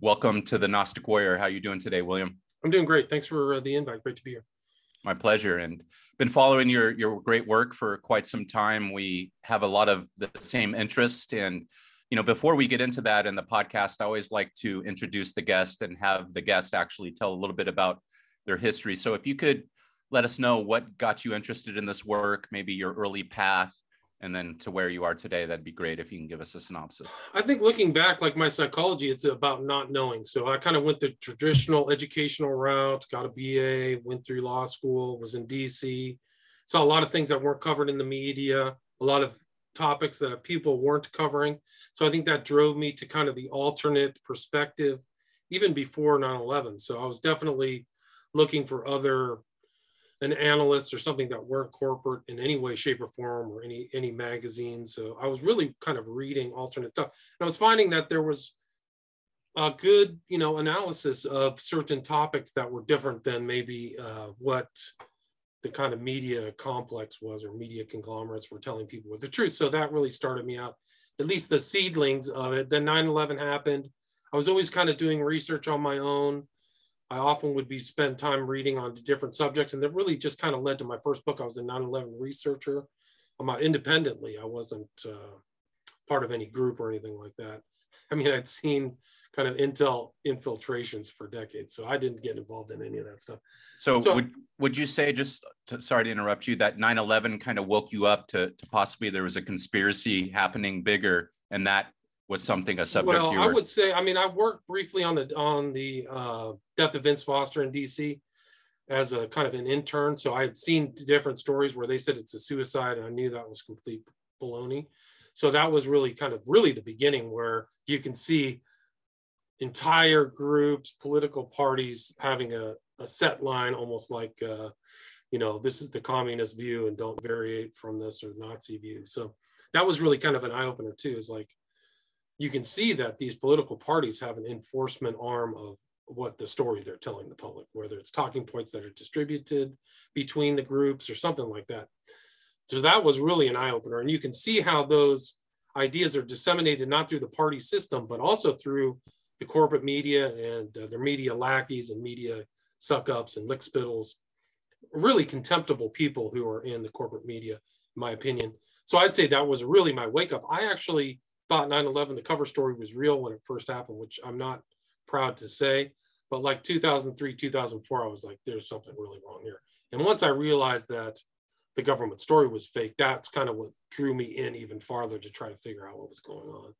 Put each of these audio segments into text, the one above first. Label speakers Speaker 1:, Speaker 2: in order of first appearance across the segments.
Speaker 1: Welcome to the Gnostic Warrior. How you doing today, William?
Speaker 2: I'm doing great. Thanks for uh, the invite. Great to be here.
Speaker 1: My pleasure. And been following your your great work for quite some time. We have a lot of the same interest. And you know, before we get into that in the podcast, I always like to introduce the guest and have the guest actually tell a little bit about their history. So if you could let us know what got you interested in this work, maybe your early path, and then to where you are today that'd be great if you can give us a synopsis.
Speaker 2: I think looking back like my psychology it's about not knowing. So i kind of went the traditional educational route got a ba went through law school was in dc saw a lot of things that weren't covered in the media a lot of topics that people weren't covering. So i think that drove me to kind of the alternate perspective even before 9-11 so i was definitely looking for other an analyst or something that weren't corporate in any way, shape, or form, or any any magazines. So I was really kind of reading alternate stuff, and I was finding that there was a good, you know, analysis of certain topics that were different than maybe uh, what the kind of media complex was or media conglomerates were telling people was the truth. So that really started me out, at least the seedlings of it. Then 9/11 happened. I was always kind of doing research on my own. I often would be spend time reading on different subjects, and that really just kind of led to my first book. I was a 9/11 researcher, I'm independently. I wasn't uh, part of any group or anything like that. I mean, I'd seen kind of intel infiltrations for decades, so I didn't get involved in any of that stuff.
Speaker 1: So, so would would you say just to, sorry to interrupt you that 9/11 kind of woke you up to to possibly there was a conspiracy happening bigger, and that was something a subject
Speaker 2: well,
Speaker 1: were...
Speaker 2: I would say, I mean, I worked briefly on the on the uh, death of Vince Foster in DC as a kind of an intern. So I had seen different stories where they said it's a suicide, and I knew that was complete baloney. So that was really kind of really the beginning where you can see entire groups, political parties having a, a set line, almost like uh, you know, this is the communist view and don't variate from this or Nazi view. So that was really kind of an eye opener too. Is like you can see that these political parties have an enforcement arm of what the story they're telling the public, whether it's talking points that are distributed between the groups or something like that. So that was really an eye opener. And you can see how those ideas are disseminated not through the party system, but also through the corporate media and uh, their media lackeys and media suck ups and lickspittles, really contemptible people who are in the corporate media, in my opinion. So I'd say that was really my wake up. I actually thought 9-11 the cover story was real when it first happened which i'm not proud to say but like 2003 2004 i was like there's something really wrong here. And once i realized that the government story was fake that's kind of what drew me in even farther to try to figure out what was going on.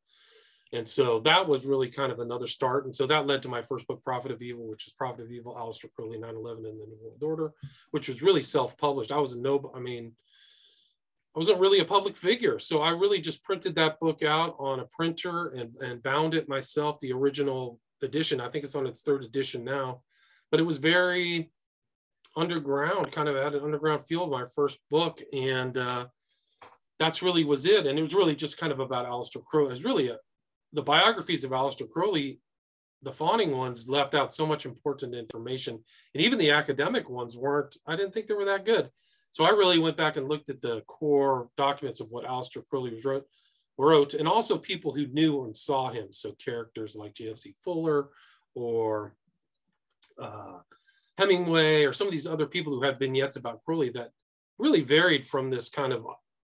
Speaker 2: And so that was really kind of another start. And so that led to my first book prophet of evil which is prophet of evil Aleister Crowley 9-11 and the new world order which was really self-published. I was a no i mean I wasn't really a public figure. So I really just printed that book out on a printer and, and bound it myself, the original edition. I think it's on its third edition now. But it was very underground, kind of had an underground feel of my first book. And uh, that's really was it. And it was really just kind of about Aleister Crowley. It was really a, the biographies of Aleister Crowley, the fawning ones left out so much important information. And even the academic ones weren't, I didn't think they were that good. So I really went back and looked at the core documents of what Aleister Crowley wrote, wrote, and also people who knew and saw him. So characters like J.F.C. Fuller or uh, Hemingway or some of these other people who had vignettes about Crowley that really varied from this kind of,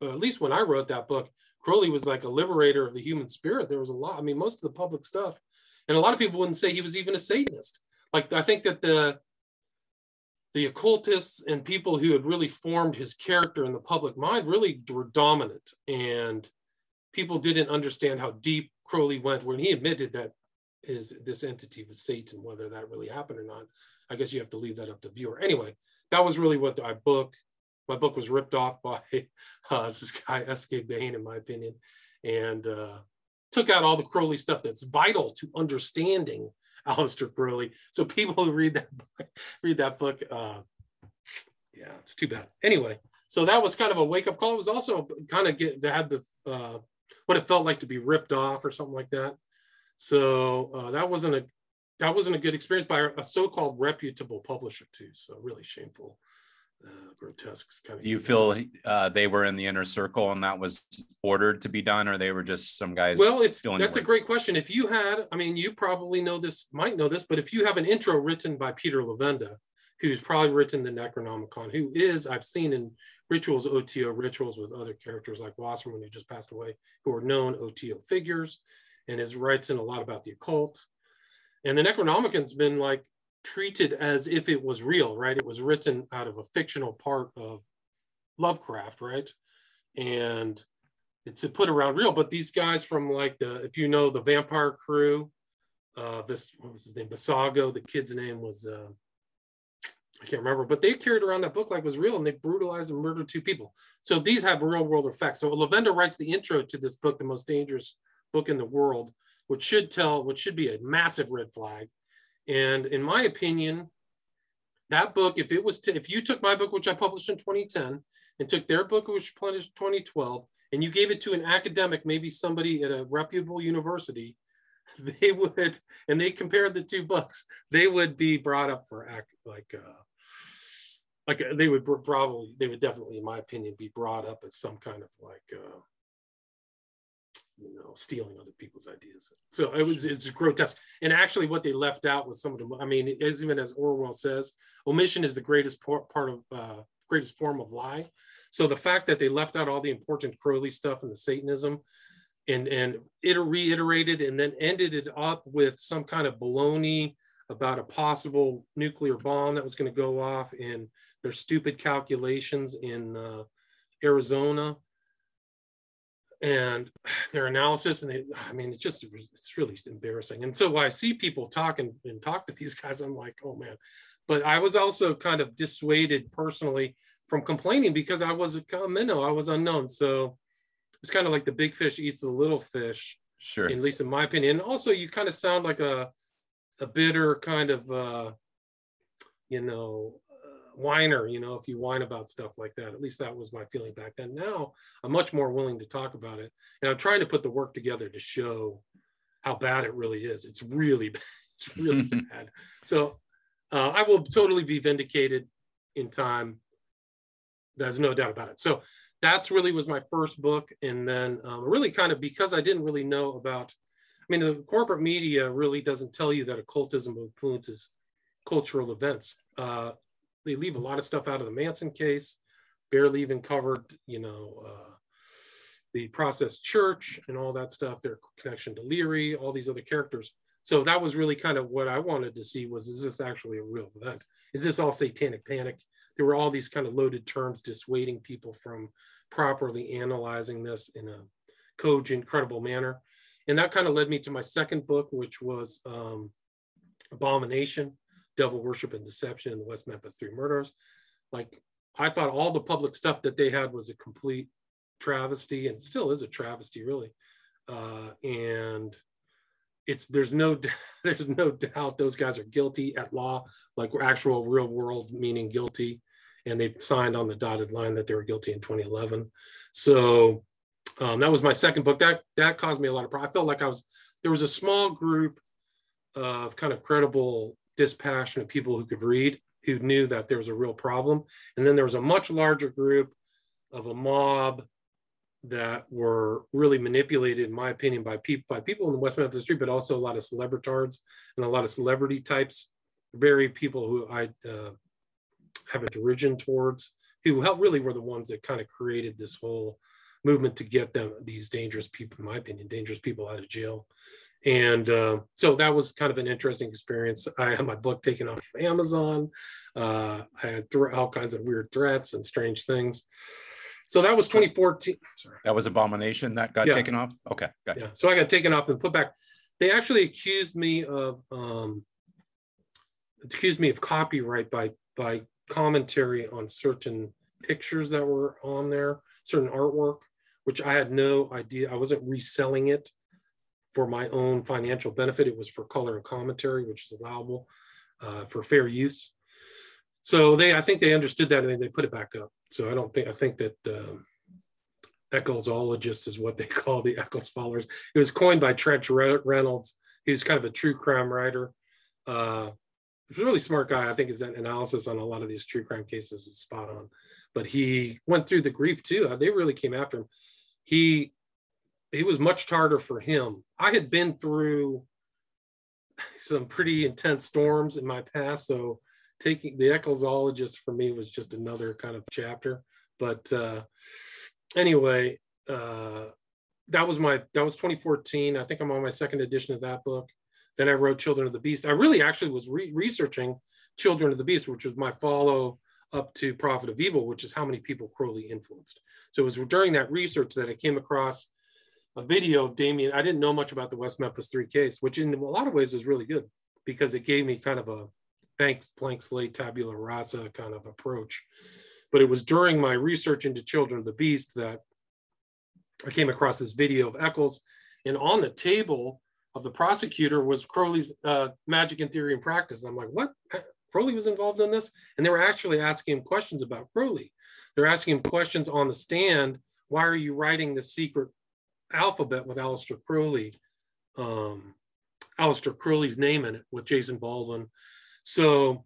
Speaker 2: uh, at least when I wrote that book, Crowley was like a liberator of the human spirit. There was a lot, I mean, most of the public stuff, and a lot of people wouldn't say he was even a Satanist. Like I think that the the occultists and people who had really formed his character in the public mind really were dominant. And people didn't understand how deep Crowley went when he admitted that his this entity was Satan, whether that really happened or not. I guess you have to leave that up to viewer. Anyway, that was really what my book, my book was ripped off by uh, this guy, S.K. Bain, in my opinion, and uh, took out all the Crowley stuff that's vital to understanding Aleister Crowley. So people who read that book, read that book, uh, yeah, it's too bad. Anyway, so that was kind of a wake up call. It was also kind of get to have the uh, what it felt like to be ripped off or something like that. So uh, that wasn't a that wasn't a good experience by a so-called reputable publisher too. So really shameful uh, grotesque kind of.
Speaker 1: Do you feel uh, they were in the inner circle and that was ordered to be done, or they were just some guys?
Speaker 2: Well, it's that's a great question. If you had, I mean, you probably know this, might know this, but if you have an intro written by Peter Levenda, who's probably written the Necronomicon, who is I've seen in rituals OTO rituals with other characters like Wasserman, who just passed away, who are known OTO figures, and his writes in a lot about the occult. And the Necronomicon's been like treated as if it was real, right? It was written out of a fictional part of Lovecraft, right? And it's put around real. But these guys from like the, if you know the Vampire Crew, uh, this what was his name? Basago. The kid's name was uh, I can't remember, but they carried around that book like it was real, and they brutalized and murdered two people. So these have real world effects. So Levenda writes the intro to this book, the most dangerous book in the world, which should tell, which should be a massive red flag and in my opinion, that book, if it was to, if you took my book, which I published in 2010, and took their book, which published 2012, and you gave it to an academic, maybe somebody at a reputable university, they would, and they compared the two books, they would be brought up for act like, uh, like they would probably, they would definitely, in my opinion, be brought up as some kind of like, uh, you know, stealing other people's ideas. So it was it's grotesque. And actually, what they left out was some of the. I mean, as even as Orwell says, omission is the greatest part of uh, greatest form of lie. So the fact that they left out all the important Crowley stuff and the Satanism, and and it reiterated and then ended it up with some kind of baloney about a possible nuclear bomb that was going to go off in their stupid calculations in uh, Arizona and their analysis and they i mean it's just it's really embarrassing. And so i see people talk and, and talk to these guys i'm like oh man. But i was also kind of dissuaded personally from complaining because i was a minnow. I was unknown. So it's kind of like the big fish eats the little fish
Speaker 1: sure.
Speaker 2: at least in my opinion. And also you kind of sound like a a bitter kind of uh you know whiner, you know, if you whine about stuff like that. At least that was my feeling back then. Now I'm much more willing to talk about it. And I'm trying to put the work together to show how bad it really is. It's really bad. It's really bad. So uh, I will totally be vindicated in time. There's no doubt about it. So that's really was my first book. And then um, really kind of because I didn't really know about, I mean, the corporate media really doesn't tell you that occultism influences cultural events. Uh, they leave a lot of stuff out of the Manson case, barely even covered, you know, uh, the process church and all that stuff, their connection to Leary, all these other characters. So that was really kind of what I wanted to see was, is this actually a real event? Is this all satanic panic? There were all these kind of loaded terms dissuading people from properly analyzing this in a cogent, credible manner. And that kind of led me to my second book, which was um, Abomination, devil worship and deception in the West Memphis Three Murders. Like I thought all the public stuff that they had was a complete travesty and still is a travesty really. Uh, and it's there's no there's no doubt those guys are guilty at law, like actual real world meaning guilty, and they've signed on the dotted line that they were guilty in 2011. So um, that was my second book. That that caused me a lot of problems. I felt like I was there was a small group of kind of credible dispassionate people who could read, who knew that there was a real problem. And then there was a much larger group of a mob that were really manipulated, in my opinion, by people by people in the West Memphis Street, but also a lot of celebritards and a lot of celebrity types, very people who I uh, have a derision towards, who helped really were the ones that kind of created this whole movement to get them these dangerous people, in my opinion, dangerous people out of jail. And uh, so that was kind of an interesting experience. I had my book taken off of Amazon. Uh, I had th- all kinds of weird threats and strange things. So that was 2014. Sorry.
Speaker 1: That was Abomination that got yeah. taken off? Okay.
Speaker 2: Gotcha. Yeah. So I got taken off and put back. They actually accused me of um, accused me of copyright by by commentary on certain pictures that were on there, certain artwork, which I had no idea. I wasn't reselling it for my own financial benefit. It was for color and commentary, which is allowable uh, for fair use. So they, I think they understood that and they put it back up. So I don't think, I think that um, Ecclesologists is what they call the Echols followers. It was coined by Trench Reynolds, who's kind of a true crime writer, uh, he's a really smart guy. I think his analysis on a lot of these true crime cases is spot on. But he went through the grief too. They really came after him. He he was much harder for him. I had been through some pretty intense storms in my past, so taking the echozoologist for me was just another kind of chapter. But uh, anyway, uh, that was my that was 2014. I think I'm on my second edition of that book. Then I wrote Children of the Beast. I really actually was re- researching Children of the Beast, which was my follow up to Prophet of Evil, which is how many people Crowley influenced. So it was during that research that I came across a video of Damien. I didn't know much about the West Memphis 3 case, which in a lot of ways is really good because it gave me kind of a banks blank slate tabula rasa kind of approach. But it was during my research into Children of the Beast that I came across this video of Echols, and on the table of the prosecutor was Crowley's uh, Magic and Theory and Practice. I'm like, what? Crowley was involved in this? And they were actually asking him questions about Crowley. They're asking him questions on the stand. Why are you writing the secret alphabet with Aleister Crowley? Um, Aleister Crowley's name in it with Jason Baldwin. So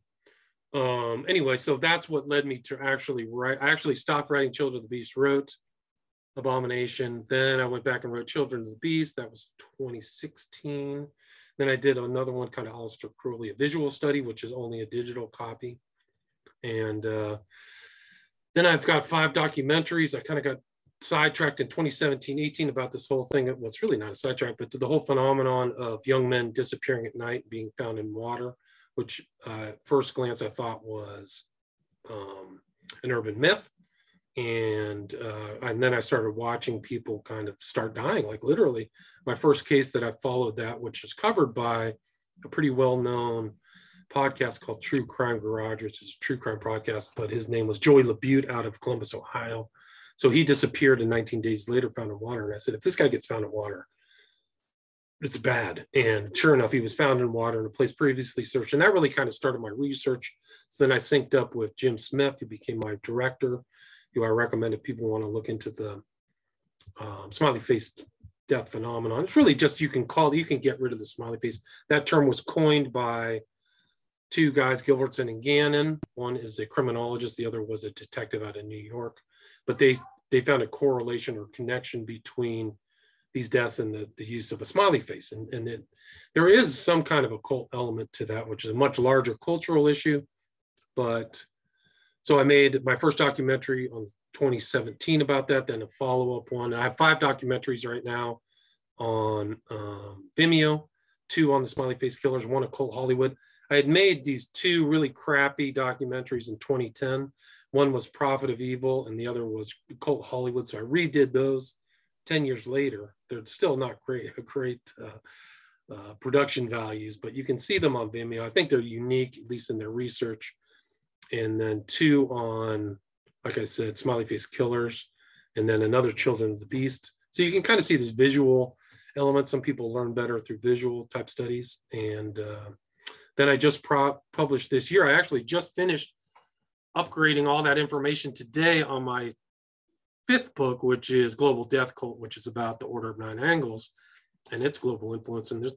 Speaker 2: um, anyway, so that's what led me to actually write. I actually stopped writing Children of the Beast, wrote Abomination. Then I went back and wrote Children of the Beast. That was 2016. Then I did another one, kind of Aleister Crowley, a visual study, which is only a digital copy. And uh, then I've got five documentaries. I kind of got sidetracked in 2017, 18 about this whole thing. It was really not a sidetrack, but to the whole phenomenon of young men disappearing at night, being found in water, which uh, first glance I thought was um, an urban myth. And uh, and then I started watching people kind of start dying, like literally. My first case that I followed that, which is covered by a pretty well-known podcast called True Crime Garage, which is a true crime podcast, but his name was Joey Labute out of Columbus, Ohio. So he disappeared and 19 days later found in water. And I said, if this guy gets found in water, it's bad. And sure enough, he was found in water in a place previously searched. And that really kind of started my research. So then I synced up with Jim Smith, who became my director, who I recommend if people want to look into the um, smiley face death phenomenon. It's really just you can call, you can get rid of the smiley face. That term was coined by two guys, Gilbertson and Gannon. One is a criminologist, the other was a detective out of New York. But they they found a correlation or connection between these deaths and the, the use of a smiley face. And, and it, there is some kind of a cult element to that, which is a much larger cultural issue. But so I made my first documentary on 2017 about that, then a follow up one. I have five documentaries right now on um, Vimeo, two on the smiley face killers, one Occult Hollywood. I had made these two really crappy documentaries in 2010. One was Prophet of Evil, and the other was Cult Hollywood. So I redid those 10 years later. They're still not great, great uh, uh, production values, but you can see them on Vimeo. I think they're unique, at least in their research. And then two on, like I said, Smiley Face Killers, and then another Children of the Beast. So you can kind of see this visual element. Some people learn better through visual type studies. And uh, then I just pro- published this year. I actually just finished upgrading all that information today on my fifth book, which is Global Death Cult, which is about the Order of Nine Angles and its global influence. And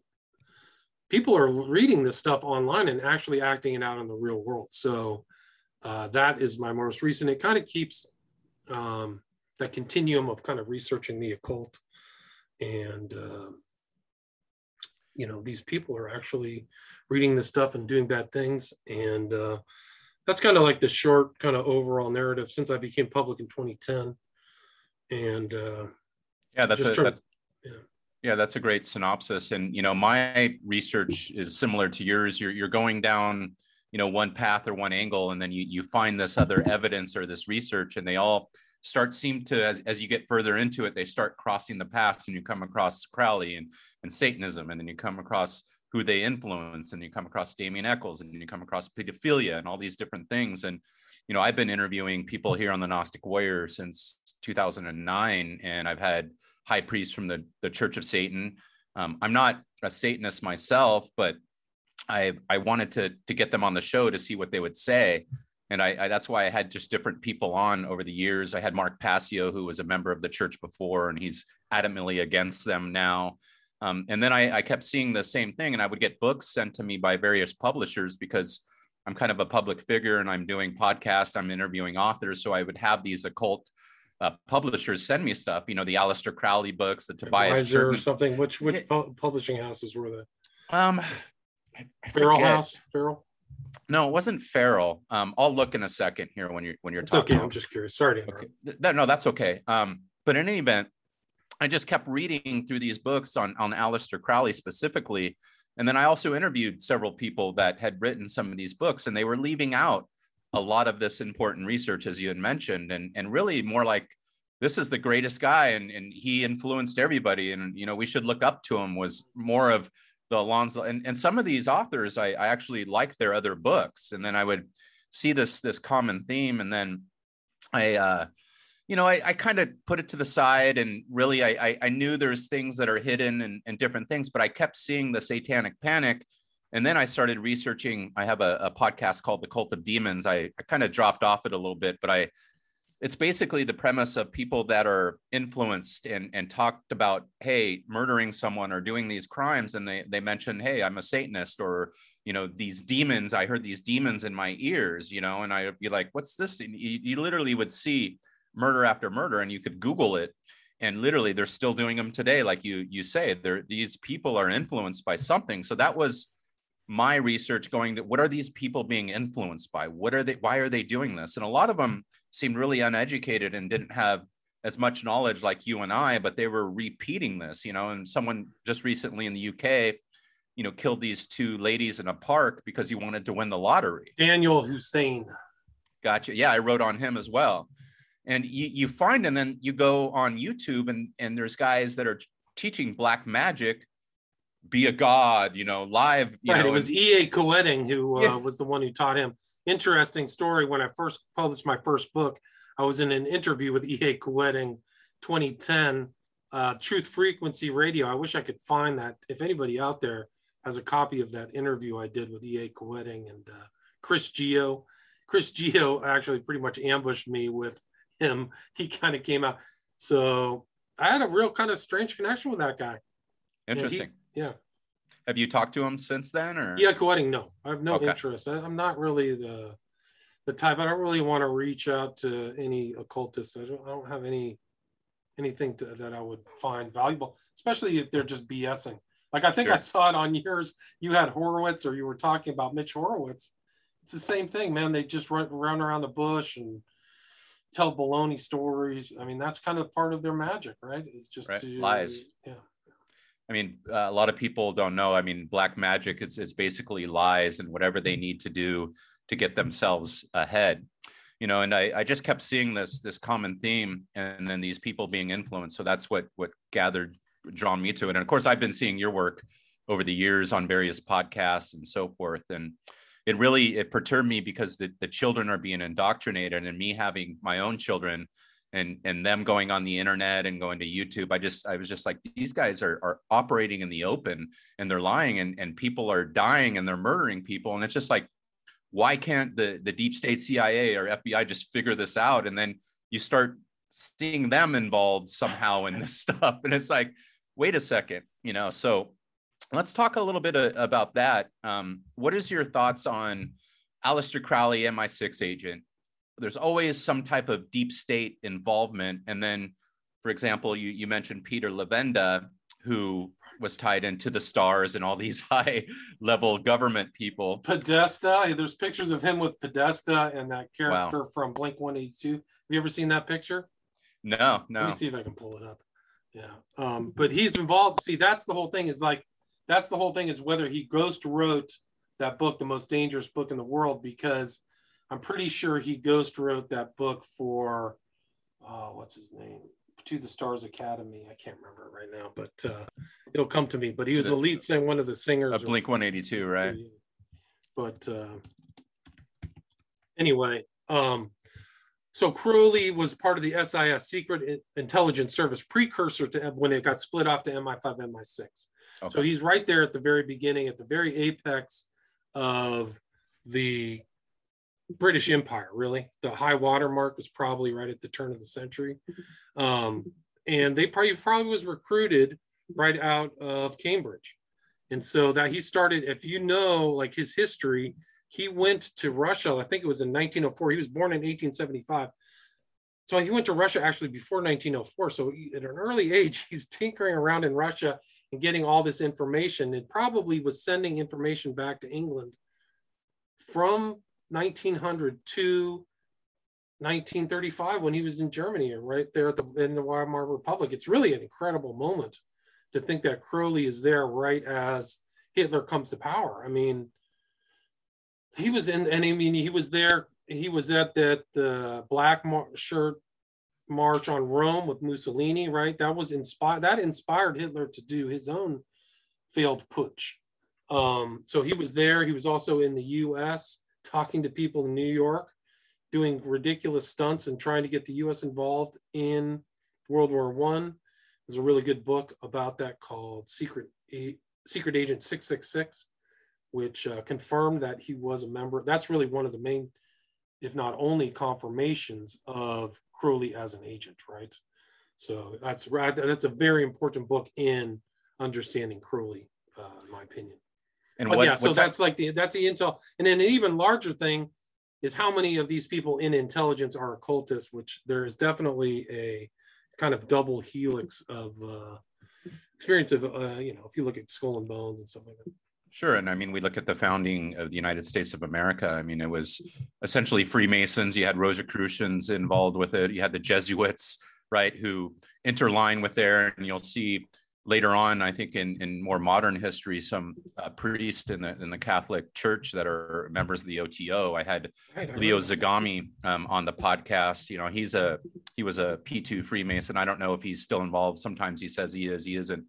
Speaker 2: people are reading this stuff online and actually acting it out in the real world. So uh, that is my most recent. It kind of keeps um, that continuum of kind of researching the occult and uh, you know these people are actually reading this stuff and doing bad things and uh, that's kind of like the short kind of overall narrative since i became public in 2010 and uh,
Speaker 1: yeah that's a that's, yeah. yeah that's a great synopsis. And you know my research is similar to yours. You're, you're going down you know one path or one angle and then you you find this other evidence or this research and they all start seem to as, as you get further into it they start crossing the paths and you come across crowley and, and satanism and then you come across who they influence and you come across damien echols and you come across pedophilia and all these different things and you know i've been interviewing people here on the gnostic warrior since 2009 and i've had high priests from the, the church of satan um, i'm not a satanist myself but i i wanted to to get them on the show to see what they would say and I, I, that's why I had just different people on over the years. I had Mark Passio, who was a member of the church before, and he's adamantly against them now. Um, and then I, I kept seeing the same thing, and I would get books sent to me by various publishers because I'm kind of a public figure and I'm doing podcast, I'm interviewing authors. So I would have these occult uh, publishers send me stuff, you know, the Aleister Crowley books, the Tobias
Speaker 2: or something. Which which pu- publishing houses were they?
Speaker 1: Um,
Speaker 2: Farrell House, Farrell.
Speaker 1: No, it wasn't Farrell. Um, I'll look in a second here when you're when you're
Speaker 2: it's
Speaker 1: talking.
Speaker 2: Okay, I'm just curious. Sorry.
Speaker 1: Okay. That, no, that's okay. Um, but in any event, I just kept reading through these books on on Aleister Crowley specifically, and then I also interviewed several people that had written some of these books, and they were leaving out a lot of this important research, as you had mentioned, and and really more like this is the greatest guy, and and he influenced everybody, and you know we should look up to him. Was more of the Alonzo, and and some of these authors I, I actually liked their other books, and then I would see this this common theme, and then I. uh you know, I, I kind of put it to the side and really I, I, I knew there's things that are hidden and, and different things, but I kept seeing the satanic panic. And then I started researching. I have a, a podcast called The Cult of Demons. I, I kind of dropped off it a little bit, but I it's basically the premise of people that are influenced and, and talked about, hey, murdering someone or doing these crimes. And they, they mentioned, hey, I'm a Satanist or, you know, these demons, I heard these demons in my ears, you know, and I'd be like, what's this? You, you literally would see murder after murder and you could google it and literally they're still doing them today like you you say. There these people are influenced by something. So that was my research going to what are these people being influenced by? What are they why are they doing this? And a lot of them seemed really uneducated and didn't have as much knowledge like you and I but they were repeating this you know and someone just recently in the UK you know killed these two ladies in a park because he wanted to win the lottery.
Speaker 2: Danyal Hussein.
Speaker 1: Gotcha. Yeah I wrote on him as well and you, you find and then you go on youtube and and there's guys that are teaching black magic be a god you know live you
Speaker 2: right
Speaker 1: know,
Speaker 2: it was ea Koetting who uh, yeah. was the one who taught him. Interesting story when i first published my first book i was in an interview with ea Koetting 2010 uh, truth frequency radio. I wish i could find that. If anybody out there has a copy of that interview i did with ea Koetting and uh, chris geo chris geo actually pretty much ambushed me with him, he kind of came out. So I had a real kind of strange connection with that guy.
Speaker 1: Interesting.
Speaker 2: He, yeah.
Speaker 1: Have you talked to him since then, or?
Speaker 2: Yeah, Koetting. No, I have no okay. interest. I, am not really the the type. I don't really want to reach out to any occultists. I don't, I don't have any anything to, that I would find valuable, especially if they're just BSing. Like I think sure. I saw it on yours. You had Horowitz, or you were talking about Mitch Horowitz. It's the same thing, man. They just run, run around the bush and tell baloney stories. I mean, that's kind of part of their magic, right? It's just right. to,
Speaker 1: lies.
Speaker 2: Yeah.
Speaker 1: I mean, uh, a lot of people don't know. I mean, black magic is, is basically lies and whatever they need to do to get themselves ahead. You know, and I, I just kept seeing this this common theme, and then these people being influenced. So that's what what gathered, drawn me to it. And of course, I've been seeing your work over the years on various podcasts and so forth. And it really it perturbed me because the, the children are being indoctrinated and me having my own children and and them going on the internet and going to youtube. I just i was just like these guys are, are operating in the open and they're lying and, and people are dying and they're murdering people. And it's just like why can't the the deep state cia or fbi just figure this out? And then you start seeing them involved somehow in this stuff. And it's like wait a second you know so let's talk a little bit uh, about that. Um, what is your thoughts on Aleister Crowley, MI6 agent? There's always some type of deep state involvement. And then, for example, you, you mentioned Peter Levenda, who was tied into the stars and all these high level government people.
Speaker 2: Podesta, there's pictures of him with Podesta and that character wow. from Blink 182. Have you ever seen that picture?
Speaker 1: No, no.
Speaker 2: Let me see if I can pull it up. Yeah. Um, but he's involved. See, that's the whole thing is like that's the whole thing is whether he ghost wrote that book, the most dangerous book in the world, because I'm pretty sure he ghost wrote that book for uh, what's his name? To the Stars Academy. I can't remember it right now, but uh, it'll come to me. But he was the lead singer, one of the singers.
Speaker 1: Of Blink 182, right?
Speaker 2: But uh, anyway, um, so Crowley was part of the SIS Secret Intelligence Service precursor to when it got split off to MI5, MI6. Okay. So he's right there at the very beginning, at the very apex of the British Empire, really. The high water mark was probably right at the turn of the century. Um, and they probably probably was recruited right out of Cambridge. And so that he started, if you know like his history, he went to Russia, I think it was in 1904. He was born in 1875. So he went to Russia actually before 1904. So at an early age, he's tinkering around in Russia and getting all this information and probably was sending information back to England from 1900 to 1935 when he was in Germany, right there the in the Weimar Republic. It's really an incredible moment to think that Crowley is there right as Hitler comes to power. I mean, he was in, and I mean, he was there. He was at that uh, black mar- shirt march on Rome with Mussolini, right? That was inspired. That inspired Hitler to do his own failed putsch. Um, so he was there. He was also in the U.S. talking to people in New York, doing ridiculous stunts and trying to get the U.S. involved in World War One. There's a really good book about that called Secret Secret Agent 666, which uh, confirmed that he was a member. That's really one of the main, if not only, confirmations of Crowley as an agent, right? So that's right. That's a very important book in understanding Crowley, uh, in my opinion. And what, yeah, so that's like the that's the intel, and then an even larger thing is how many of these people in intelligence are occultists, which there is definitely a kind of double helix of uh, experience of uh, you know if you look at skull and bones and stuff like that.
Speaker 1: Sure, and I mean we look at the founding of the United States of America. I mean it was essentially Freemasons. You had Rosicrucians involved with it. You had the Jesuits, right, who interline with there, and you'll see later on, I think in, in more modern history, some uh, priests in the in the Catholic Church that are members of the OTO. I had right, Leo Zagami um, on the podcast. You know, he's a he was a P two Freemason. I don't know if he's still involved. Sometimes he says he is, he isn't.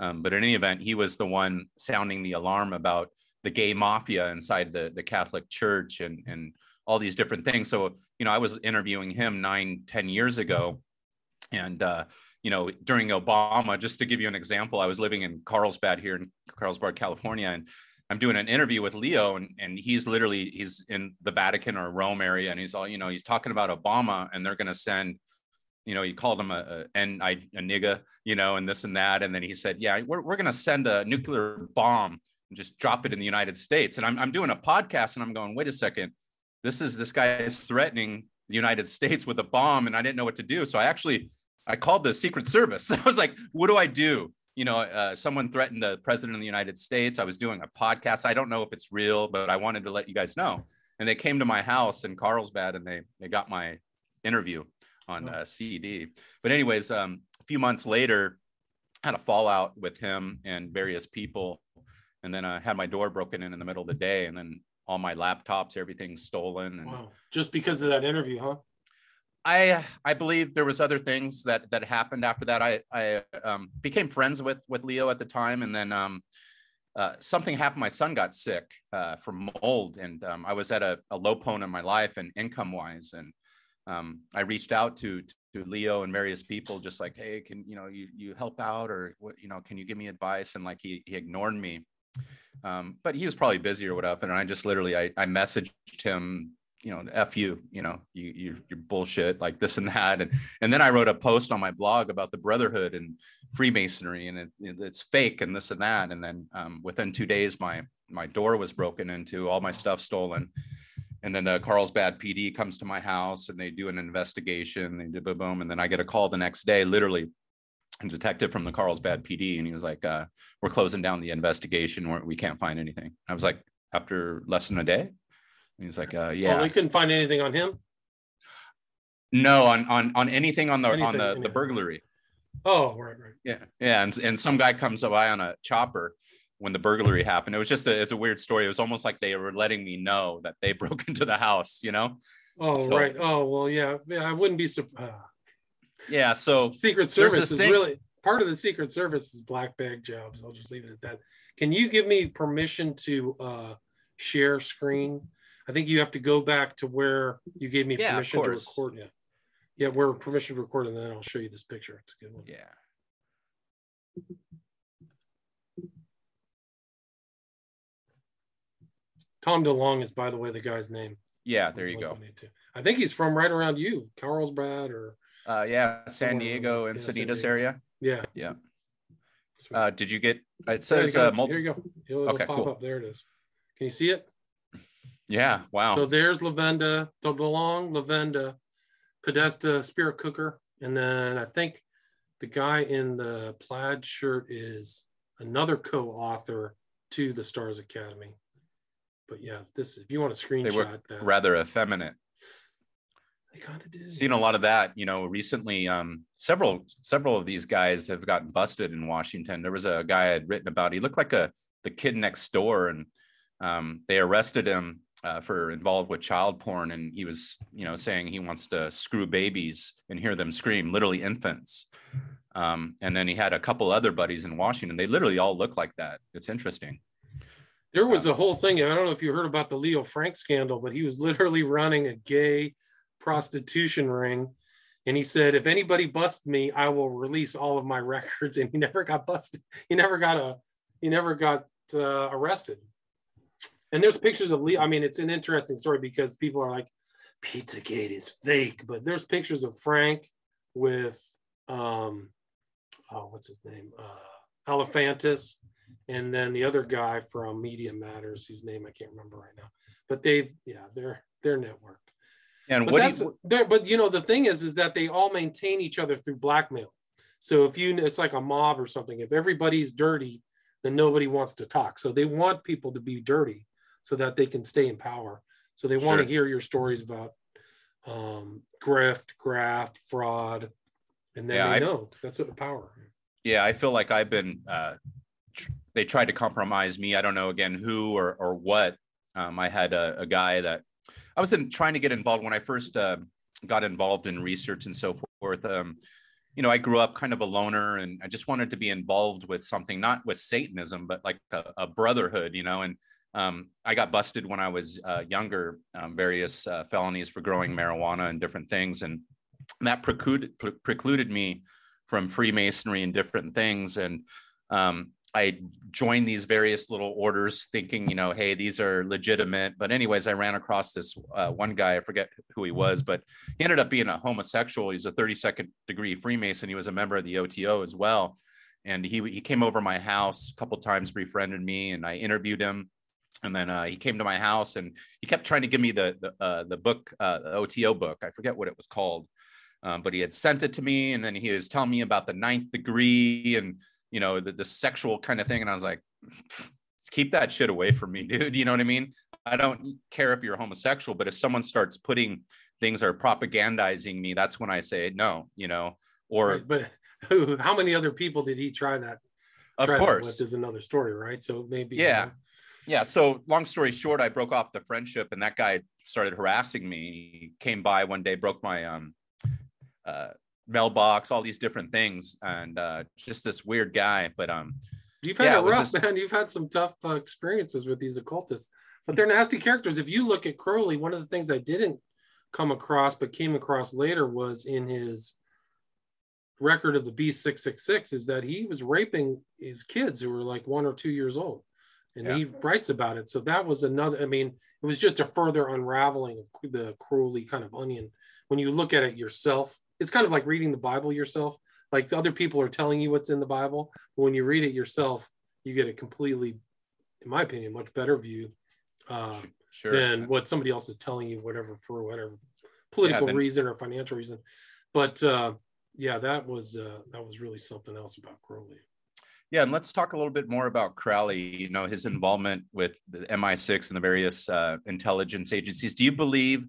Speaker 1: Um, but in any event, he was the one sounding the alarm about the gay mafia inside the the Catholic Church and and all these different things. So you know, I was interviewing him nine ten years ago, and uh, you know, during Obama, just to give you an example, I was living in Carlsbad here in Carlsbad, California, and I'm doing an interview with Leo, and, and he's literally he's in the Vatican or Rome area, and he's all you know he's talking about Obama, and they're going to send, you know, he called him a, a, a, a nigga, you know, and this and that, and then he said, yeah, we're we're going to send a nuclear bomb and just drop it in the United States, and I'm I'm doing a podcast, and I'm going, wait a second, this is this guy is threatening the United States with a bomb, and I didn't know what to do, so I actually I called the Secret Service. I was like, what do I do? You know, uh, someone threatened the president of the United States. I was doing a podcast. I don't know if it's real, but I wanted to let you guys know. And they came to my house in Carlsbad and they they got my interview on uh, CD. But anyways, um, a few months later, I had a fallout with him and various people, and then I had my door broken in in the middle of the day, and then all my laptops, everything stolen. And wow.
Speaker 2: just because of that interview, huh?
Speaker 1: I I believe there was other things that that happened after that. I I um, became friends with with Leo at the time, and then um, uh, something happened. My son got sick uh, from mold, and um, I was at a, a, low point in my life and income wise, and um, I reached out to to Leo and various people, just like, hey, can you know you you help out or what you know can you give me advice? And like he he ignored me. Um, but he was probably busy or whatever. And I just literally I, I messaged him you know, F you, you know, you, you, you're bullshit, like this and that. And, and then I wrote a post on my blog about the brotherhood and Freemasonry and it, it's fake and this and that. And then um, within two days, my, my door was broken into, all my stuff stolen. And then the Carlsbad PD comes to my house and they do an investigation. They do boom, boom. And then I get a call the next day, literally a detective from the Carlsbad PD. And he was like, uh, we're closing down the investigation. We're, we can't find anything. I was like, after less than a day? He was like, uh, yeah.
Speaker 2: Oh, they couldn't find anything on him.
Speaker 1: No, on on on anything on the anything, on the anything. the burglary.
Speaker 2: Oh, right, right.
Speaker 1: Yeah, yeah, and and some guy comes by on a chopper when the burglary happened. It was just a it's a weird story. It was almost like they were letting me know that they broke into the house. You know.
Speaker 2: Oh so, right. Oh well, yeah. Yeah, I wouldn't be surprised. Uh,
Speaker 1: yeah. So
Speaker 2: Secret Service is thing. really part of the Secret Service is black bag jobs. I'll just leave it at that. Can you give me permission to uh, share screen? I think you have to go back to where you gave me yeah, permission to record. Yeah. Yeah, where permission to record, and then I'll show you this picture. It's a good one.
Speaker 1: Yeah.
Speaker 2: Tom DeLonge is, by the way, the guy's name.
Speaker 1: Yeah, there you go.
Speaker 2: I think he's from right around you, Carlsbad or.
Speaker 1: Uh, yeah, San Diego and Encinitas area.
Speaker 2: Yeah.
Speaker 1: Yeah. Uh, did you get? It says
Speaker 2: yeah,
Speaker 1: uh,
Speaker 2: multi- Here you go. It'll, it'll
Speaker 1: okay,
Speaker 2: pop
Speaker 1: cool.
Speaker 2: up. There it is. Can you see it?
Speaker 1: Yeah. Wow.
Speaker 2: So there's Levenda, the long Levenda, Podesta Spirit Cooker, and then I think the guy in the plaid shirt is another co-author to the Stars Academy. But yeah, this if you want to screenshot
Speaker 1: they were
Speaker 2: that,
Speaker 1: rather effeminate.
Speaker 2: they kind of did.
Speaker 1: Seen a lot of that. You know, recently, um, several several of these guys have gotten busted in Washington. There was a guy I had written about. He looked like a the kid next door, and um, they arrested him uh, for involved with child porn, and he was, you know, saying he wants to screw babies and hear them scream, literally infants. Um, and then he had a couple other buddies in Washington. They literally all look like that. It's interesting.
Speaker 2: There was a whole thing. I don't know if you heard about the Leo Frank scandal, but he was literally running a gay prostitution ring. And he said, if anybody busts me, I will release all of my records. And he never got busted. He never got a, he never got uh, arrested. And there's pictures of Leo. I mean, it's an interesting story because people are like, Pizzagate is fake. But there's pictures of Frank with, um, oh, what's his name? Uh, Alefantis and then the other guy from Media Matters, whose name I can't remember right now. But they've, yeah, they're they're networked.
Speaker 1: And
Speaker 2: But
Speaker 1: what you,
Speaker 2: there. But you know, the thing is, is that they all maintain each other through blackmail. So if you, it's like a mob or something. If everybody's dirty, then nobody wants to talk. So they want people to be dirty so that they can stay in power. So they want to hear your stories about um, grift, graft, fraud, and then
Speaker 1: Yeah,
Speaker 2: they
Speaker 1: I-
Speaker 2: know that's the power.
Speaker 1: yeah, I feel like I've been. Uh, tr- they tried to compromise me. I don't know again who or or what. Um, I had a, a guy that I was in, trying to get involved when I first uh, got involved in research and so forth. Um, you know, I grew up kind of a loner, and I just wanted to be involved with something, not with Satanism, but like a, a brotherhood. You know, and um, I got busted when I was uh, younger, um, various uh, felonies for growing marijuana and different things, and that precluded pre- precluded me from Freemasonry and different things. And um, I joined these various little orders thinking, you know, hey, these are legitimate. But, anyways, I ran across this uh, one guy, I forget who he was, but he ended up being a homosexual. He's a 32nd degree Freemason. He was a member of the OTO as well. And he, he came over my house a couple times, befriended me, and I interviewed him. And then uh, he came to my house and he kept trying to give me the the, uh, the book, uh, the OTO book. I forget what it was called um, but he had sent it to me and then he was telling me about the ninth degree and you know the, the sexual kind of thing and i was like keep that shit away from me dude you know what i mean i don't care if you're homosexual but if someone starts putting things or propagandizing me that's when i say no you know or
Speaker 2: Right, but who, how many other people did he try that?
Speaker 1: of
Speaker 2: try that
Speaker 1: course
Speaker 2: with is another story, right? So maybe
Speaker 1: Yeah. yeah so long story short i broke off the friendship and that guy started harassing me he came by one day broke my um uh mailbox all these different things and uh just this weird guy but um
Speaker 2: You've had
Speaker 1: Yeah,
Speaker 2: a
Speaker 1: it
Speaker 2: rough
Speaker 1: just-
Speaker 2: man. You've had some tough uh, experiences with these occultists, but they're nasty characters. If you look at Crowley, one of the things I didn't come across but came across later was in his record of the B666 is that he was raping his kids who were like one or two years old. And
Speaker 1: Yeah.
Speaker 2: he writes about it. So that was another, I mean, it was just a further unraveling of the Crowley kind of onion. When you look at it yourself, it's kind of like reading the Bible yourself. Like other people are telling you what's in the Bible. But when you read it yourself, you get a completely, in my opinion, much better view uh,
Speaker 1: sure
Speaker 2: than what somebody else is telling you, whatever, for whatever political
Speaker 1: then-
Speaker 2: reason or financial reason. But uh, yeah, that was uh, that was really something else about Crowley.
Speaker 1: Yeah, and let's talk a little bit more about Crowley. You know, his involvement with the MI6 and the various uh, intelligence agencies. Do you believe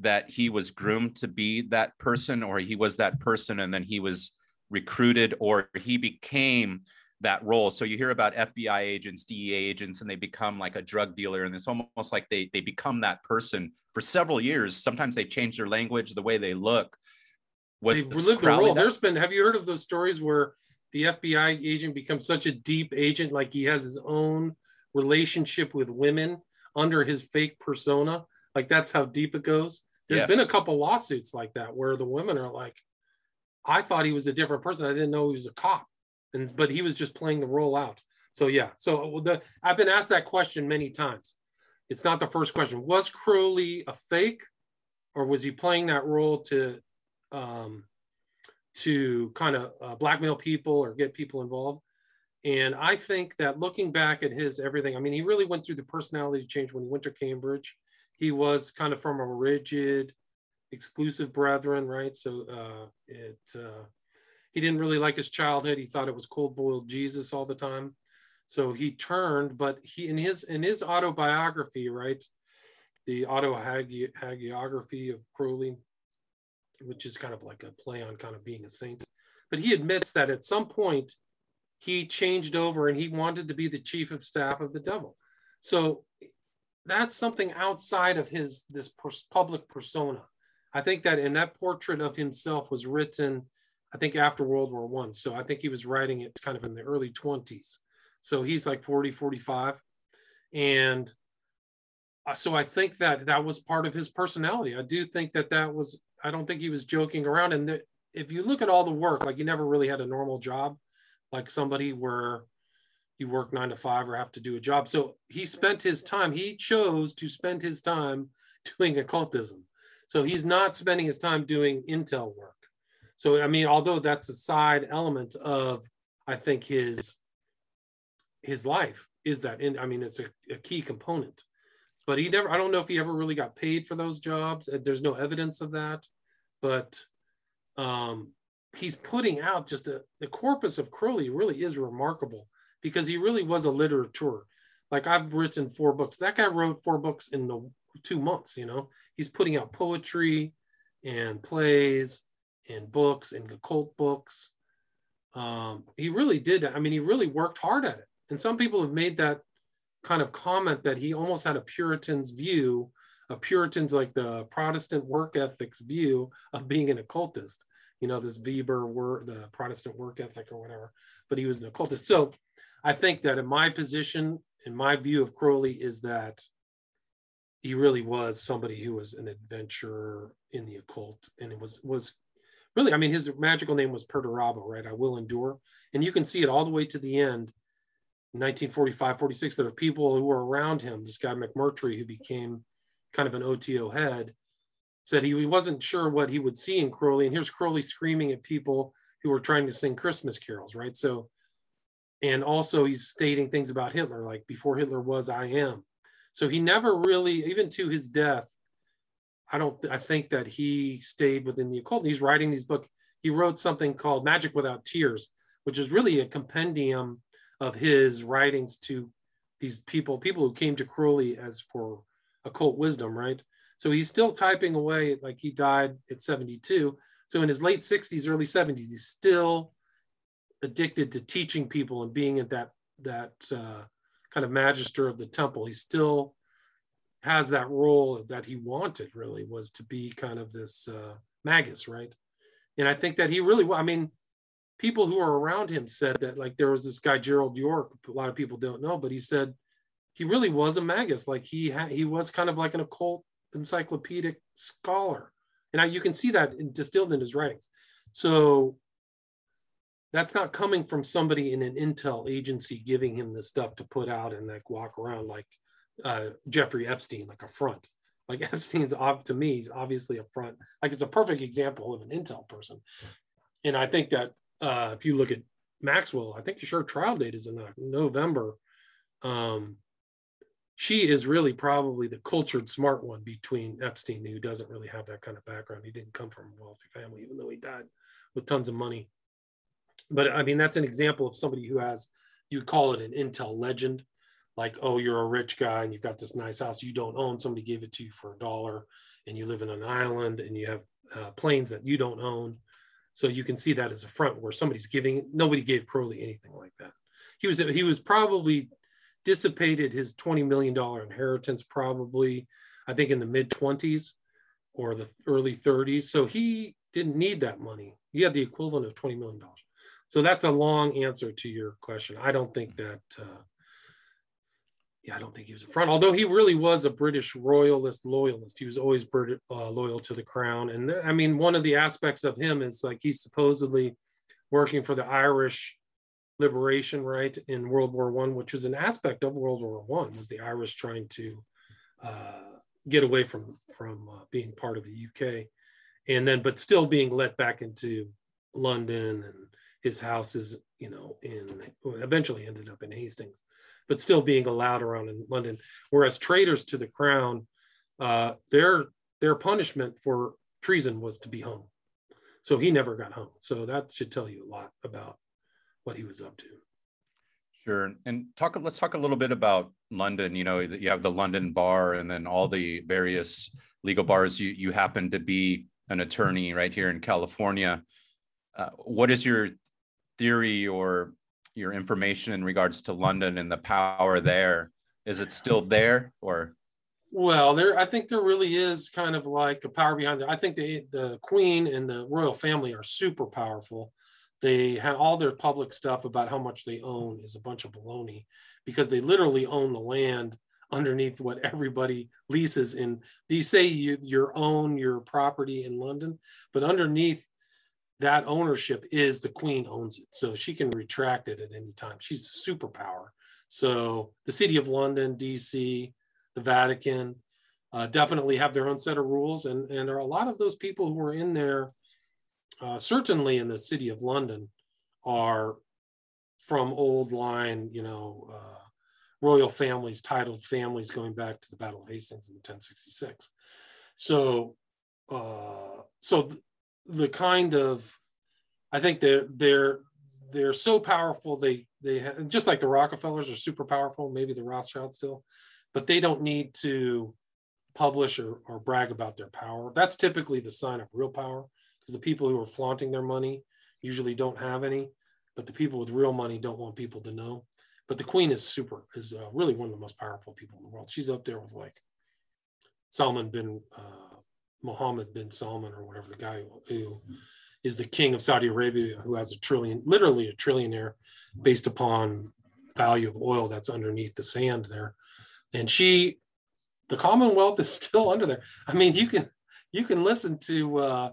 Speaker 1: that he was groomed to be that person, or he was that person, and then he was recruited, or he became that role? So you hear about FBI agents, DEA agents, and they become like a drug dealer, and it's almost like they they become that person for several years. Sometimes they change their language, the way they look. Was
Speaker 2: they lived the role.
Speaker 1: that-
Speaker 2: There's been. Have you heard of those stories where the FBI agent becomes such a deep agent, like he has his own relationship with women under his fake persona? Like that's how deep it goes. There's been a
Speaker 1: Yes.
Speaker 2: couple lawsuits like that where the women are like, "I thought he was a different person. I didn't know he was a cop," and but he was just playing the role out. So yeah. So the I've been asked that question many times. It's not the first question. Was Crowley a fake, or was he playing that role to um, to kind of uh, blackmail people or get people involved. And I think that looking back at his everything, I mean, he really went through the personality change when he went to Cambridge. He was kind of from a rigid, exclusive brethren, right? So uh, it uh, he didn't really like his childhood. He thought it was cold boiled Jesus all the time. So he turned, but he in his in his autobiography, right, the auto hagiography of Crowley, which is kind of like a play on kind of being a saint. But he admits that at some point he changed over and he wanted to be the chief of staff of the devil. So that's something outside of his this public persona. I think that in that portrait of himself was written, I think after World War One. So I think he was writing it kind of in the early 20s. So he's like 40, 45. And uh, so I think that that was part of his personality. I do think that that was, I don't think he was joking around. And the, if you look at all the work, like he never really had a normal job, like somebody where you work nine to five or have to do a job. So he spent his time, he chose to spend his time doing occultism. So he's not spending his time doing intel work. So, I mean, although that's a side element of, I think, his his life is that in i mean it's a, a, key component but he never i don't know if he ever really got paid for those jobs there's no evidence of that but um he's putting out just a, the corpus of crowley really is remarkable because he really was a literateur like i've written four books. That guy wrote four books in the two months you know? He's putting out poetry and plays and books and occult books. Um, he really did i mean he really worked hard at it. And some people have made that kind of comment that he almost had a Puritan's view, a Puritan's like the Protestant work ethics view of being an occultist. You know, this Weber were the Protestant work ethic or whatever, but he was an occultist. So I think that in my position, in my view of Crowley, is that he really was somebody who was an adventurer in the occult and it was was really i mean his magical name was Perdurabo, right i will endure and you can see it all the way to the end 1945, 46, there were people who were around him. This guy McMurtry, who became kind of an OTO head, said he wasn't sure what he would see in Crowley. And here's Crowley screaming at people who were trying to sing Christmas carols, right? So, and also he's stating things about Hitler, like before Hitler was, I am. So he never really, even to his death, I don't, I think that he stayed within the occult. He's writing these books. He wrote something called Magic Without Tears, which is really a compendium of his writings to these people, people who came to Crowley as for occult wisdom, right? So he's still typing away, like he died at 72. So in his late 60s, early 70s, he's still addicted to teaching people and being at that that uh, kind of magister of the temple. He still has that role that he wanted. Really, was to be kind of this uh, magus, right? And I think that he really, I mean, people who are around him said that like there was this guy Gerald Yorke a lot of people don't know but he said he really was a magus like he had he was kind of like an occult encyclopedic scholar and I, you can see that in, distilled in his writings so that's not coming from somebody in an intel agency giving him this stuff to put out and like walk around like uh, Jeffrey Epstein like a front like Epstein's off to me he's obviously a front like it's a perfect example of an intel person and I think that uh, if you look at Maxwell, I think sure trial date is in November. Um, she is really probably the cultured smart one between Epstein, who doesn't really have that kind of background. He didn't come from a wealthy family, even though he died with tons of money. But I mean, that's an example of somebody who has, you call it an intel legend. Like, oh, you're a rich guy and you've got this nice house you don't own. Somebody gave it to you for a dollar and you live in an island and you have uh, planes that you don't own so you can see that as a front where somebody's giving, nobody gave Crowley anything like that. He was, he was probably dissipated his $20 million inheritance, probably, I think in the mid 20s or the early 30s. So he didn't need that money. He had the equivalent of $20 million. So that's a long answer to your question. I don't think that uh, yeah, I don't think he was a front, although he really was a British royalist loyalist. He was always uh, loyal to the crown. And I mean, one of the aspects of him is like he's supposedly working for the Irish liberation, right, in World War One, which was an aspect of World War One, was the Irish trying to uh, get away from from uh, being part of the UK, and then but still being let back into London and his house is you know, in eventually ended up in Hastings, but still being allowed around in London. Whereas traitors to the crown, uh, their their punishment for treason was to be hung. So he never got hung. So that should tell you a lot about what he was up to.
Speaker 1: Sure. And talk let's talk a little bit about London. You know, you have the London bar and then all the various legal bars. You you happen to be an attorney right here in California. Uh, what is your theory or your information in regards to London and the power there? Is it still there or?
Speaker 2: Well, there, I think there really is kind of like a power behind it. I think the the Queen and the royal family are super powerful. They have all their public stuff about how much they own is a bunch of baloney because they literally own the land underneath what everybody leases in. Do you say you, you own your property in London? But underneath that ownership is the queen owns it. So she can retract it at any time. She's a superpower. So the city of London, DC, the Vatican uh, definitely have their own set of rules. And, and there are a lot of those people who are in there, uh, certainly in the city of London, are from old line, you know, uh, royal families, titled families going back to the Battle of Hastings in 1066. So, uh, so the kind of, I think they're they're they're so powerful. They they have, just like the Rockefellers are super powerful. Maybe the Rothschilds still, but they don't need to publish or, or brag about their power. That's typically the sign of real power because the people who are flaunting their money usually don't have any, but the people with real money don't want people to know. But the queen is super, is uh, really one of the most powerful people in the world. She's up there with like Solomon bin uh, Mohammed bin Salman or whatever the guy who is the king of Saudi Arabia, who has a trillion, literally a trillionaire, based upon value of oil that's underneath the sand there. And she, the Commonwealth is still under there. I mean, you can you can listen to uh,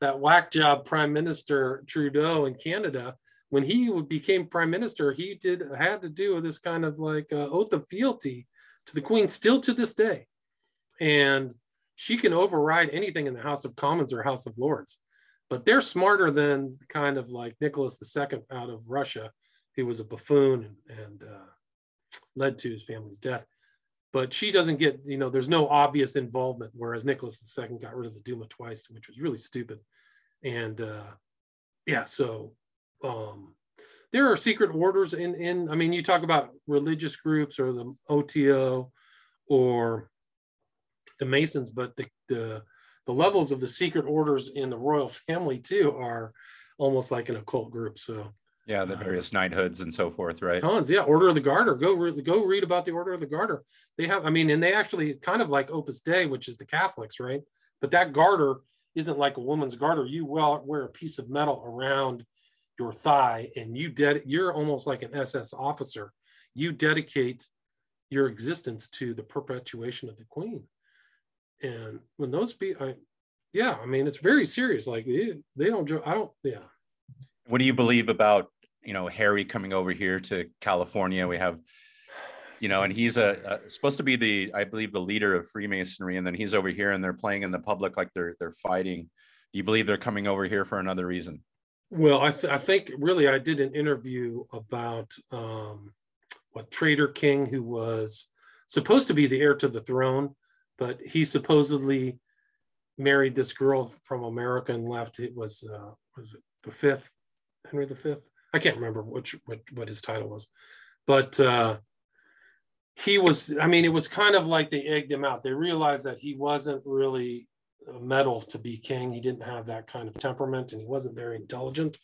Speaker 2: that whack job Prime Minister Trudeau in Canada when he became prime minister, he did had to do this kind of like uh, oath of fealty to the queen still to this day. And she can override anything in the House of Commons or House of Lords. But they're smarter than kind of like Nicholas II out of Russia, who was a buffoon and, and uh, led to his family's death. But she doesn't get, you know, there's no obvious involvement, whereas Nicholas II got rid of the Duma twice, which was really stupid. And uh, yeah, so um, there are secret orders in in i mean you talk about religious groups or the oto or the masons but the the, the levels of the secret orders in the royal family too are almost like an occult group. So
Speaker 1: yeah the uh, various uh, knighthoods and so forth right?
Speaker 2: Tons yeah. Order of the garter. Go re- go read about the order of the garter. They have i mean and they actually kind of like opus dei which is the catholics right? But that garter isn't like a woman's garter. You wear a piece of metal around your thigh and you ded you're almost like an SS officer. You dedicate your existence to the perpetuation of the queen. And when those be I yeah, I mean it's very serious. Like they, they don't I don't yeah.
Speaker 1: What do you believe about, you know, Harry coming over here to California? We have you know, and he's a, a, supposed to be the, I believe, the leader of Freemasonry, and then he's over here, and they're playing in the public like they're they're fighting. Do you believe they're coming over here for another reason?
Speaker 2: Well, I, th- I think really I did an interview about um, what Traitor King, who was supposed to be the heir to the throne, but he supposedly married this girl from America and left. It was uh, was it the fifth Henry the Fifth? I can't remember which what, what his title was, but uh, he was. I mean, it was kind of like they egged him out. They realized that he wasn't really mettle to be king. He didn't have that kind of temperament and he wasn't very intelligent.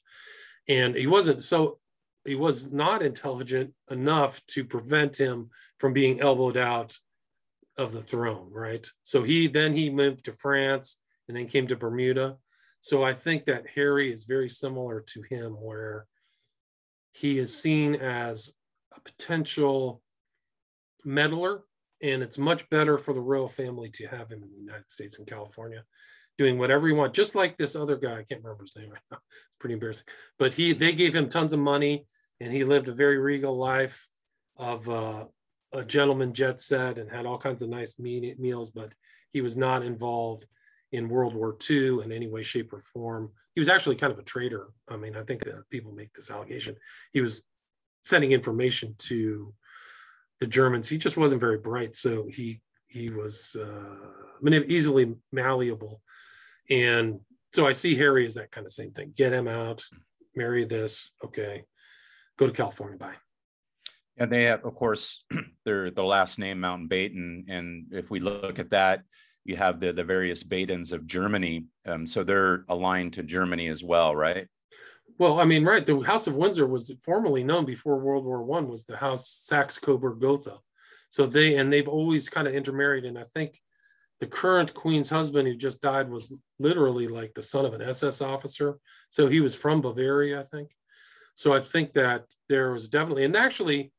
Speaker 2: And he wasn't so, he was not intelligent enough to prevent him from being elbowed out of the throne, right? So he then he moved to France and then came to Bermuda. So I think that Harry is very similar to him, where he is seen as a potential meddler and it's much better for the royal family to have him in the United States and California, doing whatever he wants. Just like this other guy, I can't remember his name right now. It's pretty embarrassing. But he, they gave him tons of money, and he lived a very regal life of uh, a gentleman jet set and had all kinds of nice meals. But he was not involved in World War II in any way, shape, or form. He was actually kind of a traitor. I mean, I think that people make this allegation. He was sending information to the Germans. He just wasn't very bright, so he he was uh, easily malleable, and so I see Harry as that kind of same thing. Get him out, marry this, okay, go to California, bye.
Speaker 1: And they have, of course, their the last name Mountbatten, and if we look at that, you have the the various Badens of Germany. Um, so they're aligned to Germany as well, right?
Speaker 2: Well, I mean, right. The House of Windsor was formerly known before World War One was the House Saxe Coburg Gotha. So they and they've always kind of intermarried. And I think the current queen's husband, who just died, was literally like the son of an SS officer. So he was from Bavaria, I think. So I think that there was definitely, and actually,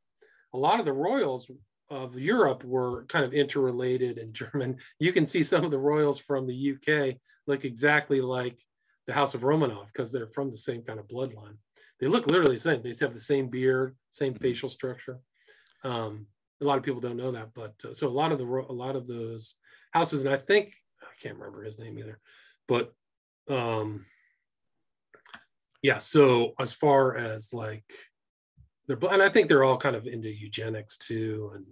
Speaker 2: a lot of the royals of Europe were kind of interrelated in German. You can see some of the royals from the UK look exactly like the House of Romanov because they're from the same kind of bloodline. They look literally the same. They have the same beard, same facial structure. Um, a lot of people don't know that, but uh, so a lot of the a lot of those houses, and I think I can't remember his name either, but um, yeah. So as far as like they're, and I think they're all kind of into eugenics too, and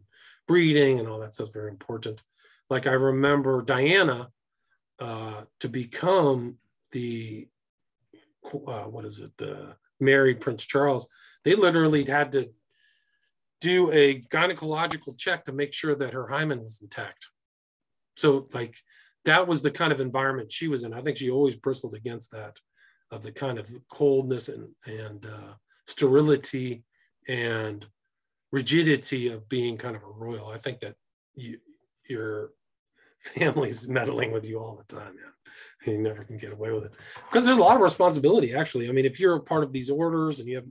Speaker 2: breeding and all that stuff very important. Like I remember Diana uh, to become the uh, what is it the Mary Prince Charles. They literally had to do a gynecological check to make sure that her hymen was intact. So like that was the kind of environment she was in. I think she always bristled against that, of the kind of coldness and and uh, sterility and rigidity of being kind of a royal. I think that you, your family's meddling with you all the time, man. You never can get away with it because there's a lot of responsibility. Actually, I mean, if you're a part of these orders and you have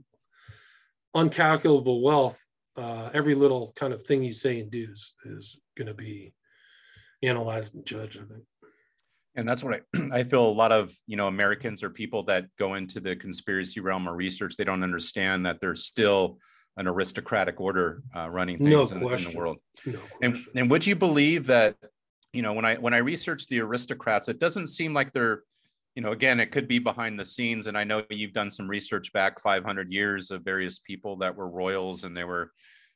Speaker 2: uncalculable wealth, uh, every little kind of thing you say and do is, is going to be analyzed and judged. I think
Speaker 1: and that's what I, I feel a lot of you know americans or people that go into the conspiracy realm or research they don't understand that there's still an aristocratic order uh, running things no in, in, the world. No and, and would you believe that you know when i when i research the aristocrats it doesn't seem like they're you know again it could be behind the scenes and i know you've done some research back 500 years of various people that were royals and they were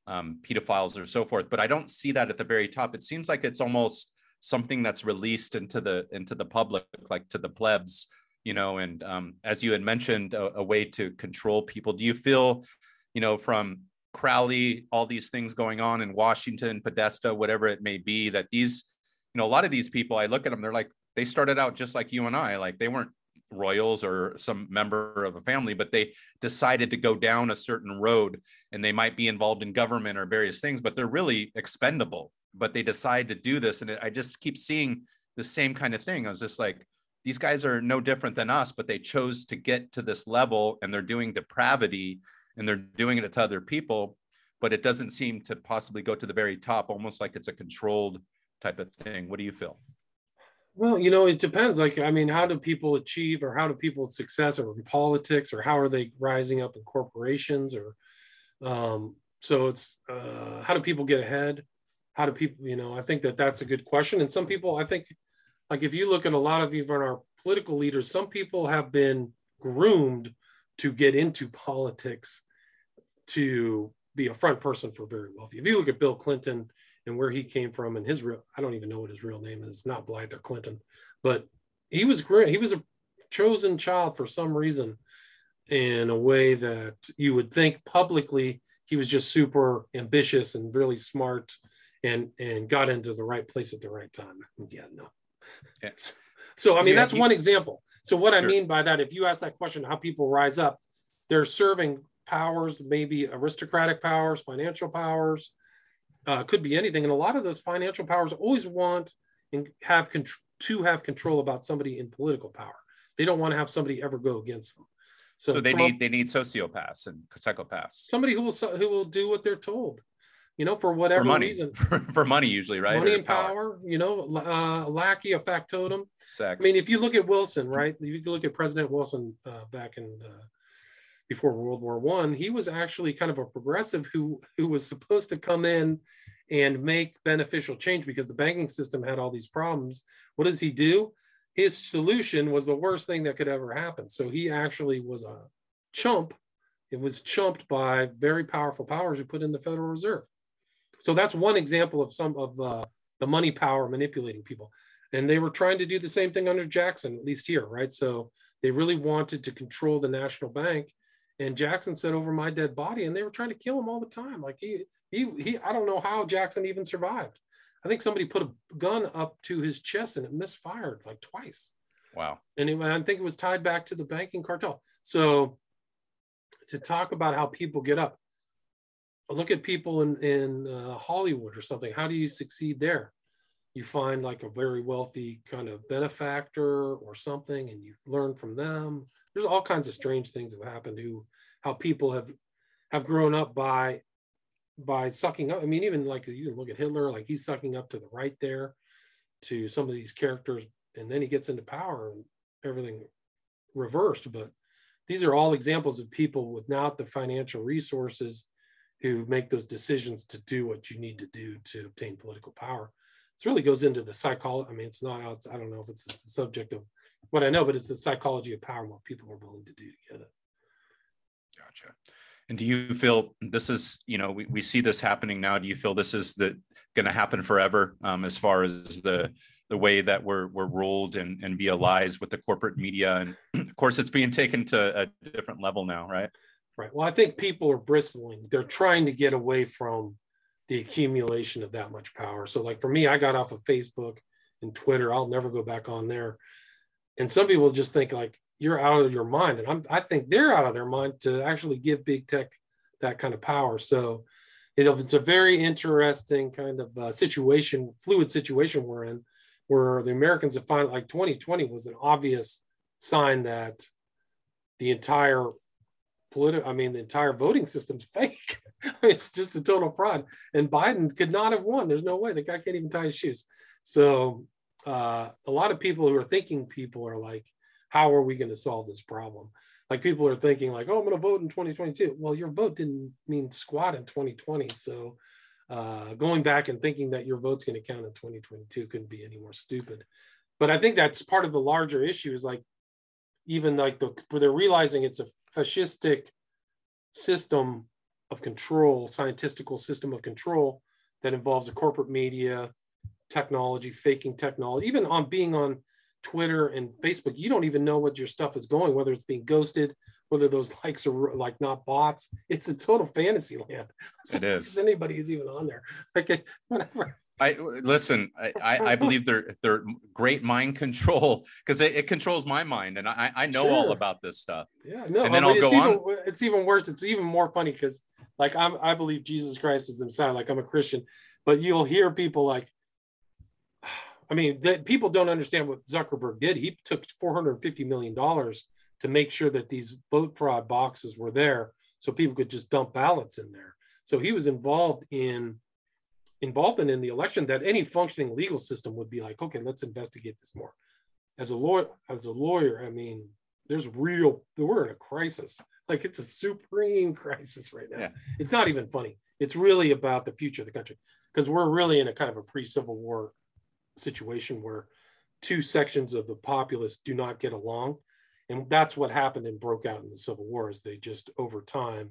Speaker 1: um, pedophiles or so forth but i don't see that at the very top. It seems like it's almost something that's released into the into the public like to the plebs you know and um, as you had mentioned a, a, way to control people. Do you feel you know from crowley all these things going on in washington podesta whatever it may be that these you know a lot of these people i look at them they're like they started out just like you and i like they weren't royals or some member of a family but they decided to go down a certain road and they might be involved in government or various things but they're really expendable but they decide to do this. And it, i just keep seeing the same kind of thing. I was just like these guys are no different than us but they chose to get to this level and they're doing depravity and they're doing it to other people but it doesn't seem to possibly go to the very top almost like it's a controlled type of thing. What do you feel?
Speaker 2: Well you know it depends. Like i mean how do people achieve or how do people success or in politics or how are they rising up in corporations or um, so it's uh, how do people get ahead how do people you know i think that that's a good question. And some people i think like if you look at a lot of even our political leaders some people have been groomed to get into politics to be a front person for very wealthy. If you look at bill clinton and where he came from and his real i don't even know what his real name is not blythe or clinton but he was great he was a chosen child for some reason in a way that you would think publicly he was just super ambitious and really smart and and got into the right place at the right time. Yeah, no. Yes. So I mean that's one example. So what I mean by that, if you ask that question, how people rise up, they're serving powers, maybe aristocratic powers, financial powers, uh, could be anything. And a lot of those financial powers always want and have con- to have control about somebody in political power. They don't want to have somebody ever go against them.
Speaker 1: So, so they Trump, need they need sociopaths and psychopaths.
Speaker 2: Somebody who will who will do what they're told you know, for whatever
Speaker 1: for money.
Speaker 2: reason.
Speaker 1: for money, usually, right?
Speaker 2: Money or and power. power. you know, uh, lackey, a factotum.
Speaker 1: Sex.
Speaker 2: I mean, if you look at Wilson, right? If you look at President Wilson uh, back in uh, before World War One, he was actually kind of a progressive who who was supposed to come in and make beneficial change because the banking system had all these problems. What does he do? his solution was the worst thing that could ever happen. So he actually was a chump. It was chumped by very powerful powers who put in the Federal Reserve. So that's one example of some of uh, the money power manipulating people. And they were trying to do the same thing under Jackson, at least here, right? So they really wanted to control the national bank. And Jackson said, over my dead body. And they were trying to kill him all the time. Like he, he, he, I don't know how Jackson even survived. I think somebody put a gun up to his chest and it misfired like twice.
Speaker 1: Wow.
Speaker 2: And it, I think it was tied back to the banking cartel. So to talk about how people get up, look at people in, in uh, Hollywood or something. How do you succeed there? You find like a very wealthy kind of benefactor or something, and you learn from them. There's all kinds of strange things that have happened to how people have have grown up by by sucking up. I mean, even like you look at Hitler, like he's sucking up to the right there to some of these characters, and then he gets into power and everything reversed. But these are all examples of people without the financial resources who make those decisions to do what you need to do to obtain political power. It really goes into the psychology. I mean, it's not, I don't know if it's the subject of what I know, but it's the psychology of power and what people are willing to do to get it.
Speaker 1: Gotcha. And do you feel this is, you know, we, we see this happening now. Do you feel this is the going to happen forever um, as far as the the way that we're we're ruled and, and via lies with the corporate media? And of course, it's being taken to a different level now, right?
Speaker 2: Right. Well, I think people are bristling. They're trying to get away from the accumulation of that much power. So, like for me, I got off of Facebook and Twitter. I'll never go back on there. And some people just think like you're out of your mind, and I'm, I think they're out of their mind to actually give big tech that kind of power. So, it's a very interesting kind of uh, situation, fluid situation we're in, where the Americans have found like 2020 was an obvious sign that the entire political, I mean, the entire voting system's fake. it's just a total fraud. And Biden could not have won. There's no way. The guy can't even tie his shoes. So uh, a lot of people who are thinking people are like, how are we going to solve this problem? Like people are thinking like, oh, I'm going to vote in 2022. Well, your vote didn't mean squat in 2020. So uh, going back and thinking that your vote's going to count in 2022 couldn't be any more stupid. But I think that's part of the larger issue is like, even like the, they're realizing it's a fascistic system of control, scientistical system of control that involves a corporate media, technology, faking technology, even on being on Twitter and Facebook, you don't even know what your stuff is going, whether it's being ghosted, whether those likes are like not bots. It's a total fantasy land.
Speaker 1: It is.
Speaker 2: Anybody is even on there. Like
Speaker 1: whatever. I listen. I, I believe they're they're great mind control because it, it, controls my mind, and I I know sure. all about this stuff.
Speaker 2: Yeah, no, and then I'll go even, on. It's even worse. It's even more funny because like I'm I believe Jesus Christ is Messiah. Like I'm a Christian, but you'll hear people like, I mean, that people don't understand what Zuckerberg did. He took 450 million dollars to make sure that these vote fraud boxes were there, so people could just dump ballots in there. So he was involved in involvement in the election that any functioning legal system would be like, okay, let's investigate this more. As a lawyer, as a lawyer, I mean, there's real, we're in a crisis. Like it's a supreme crisis right now. Yeah. It's not even funny. It's really about the future of the country because we're really in a kind of a pre-Civil War situation where two sections of the populace do not get along. And that's what happened and broke out in the Civil War is they just over time,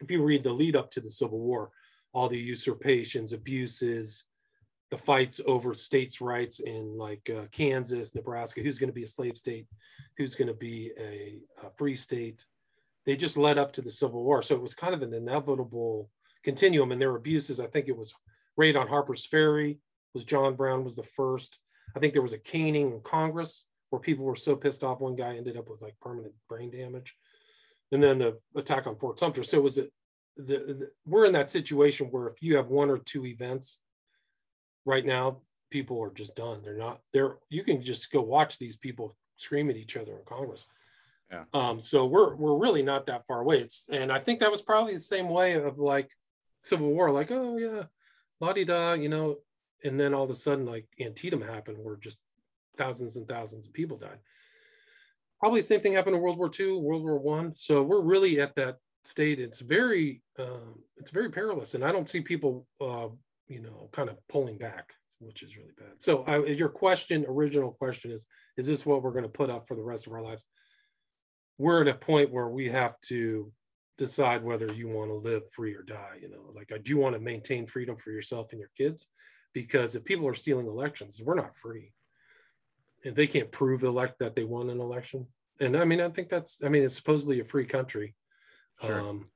Speaker 2: if you read the lead up to the Civil War, all the usurpations, abuses, the fights over states' rights in like uh, Kansas, Nebraska, who's going to be a slave state, who's going to be a, a, free state. They just led up to the Civil War. So it was kind of an inevitable continuum. And there were abuses. I think it was raid on Harper's Ferry was John Brown was the first. I think there was a caning in Congress where people were so pissed off. One guy ended up with like permanent brain damage. And then the attack on Fort Sumter. So it was a, the, the, we're in that situation where if you have one or two events right now, people are just done. They're not there. You can just go watch these people scream at each other in Congress. Yeah. Um, so we're we're really not that far away. It's and I think that was probably the same way of like Civil War, like, oh yeah, la di da, you know, and then all of a sudden like Antietam happened where just thousands and thousands of people died. Probably the same thing happened in World War II, World War One. So we're really at that state, it's very um, it's very perilous, and I don't see people uh, you know kind of pulling back. which is really bad. So I, your question, original question is, is this what we're going to put up for the rest of our lives? We're at a point where we have to decide whether you want to live free or die. You know, like, do you want to maintain freedom for yourself and your kids? Because if people are stealing elections, we're not free. And they can't prove elect that they won an election. And I mean, I think that's, I mean, it's supposedly a free country.
Speaker 1: Sure. Um,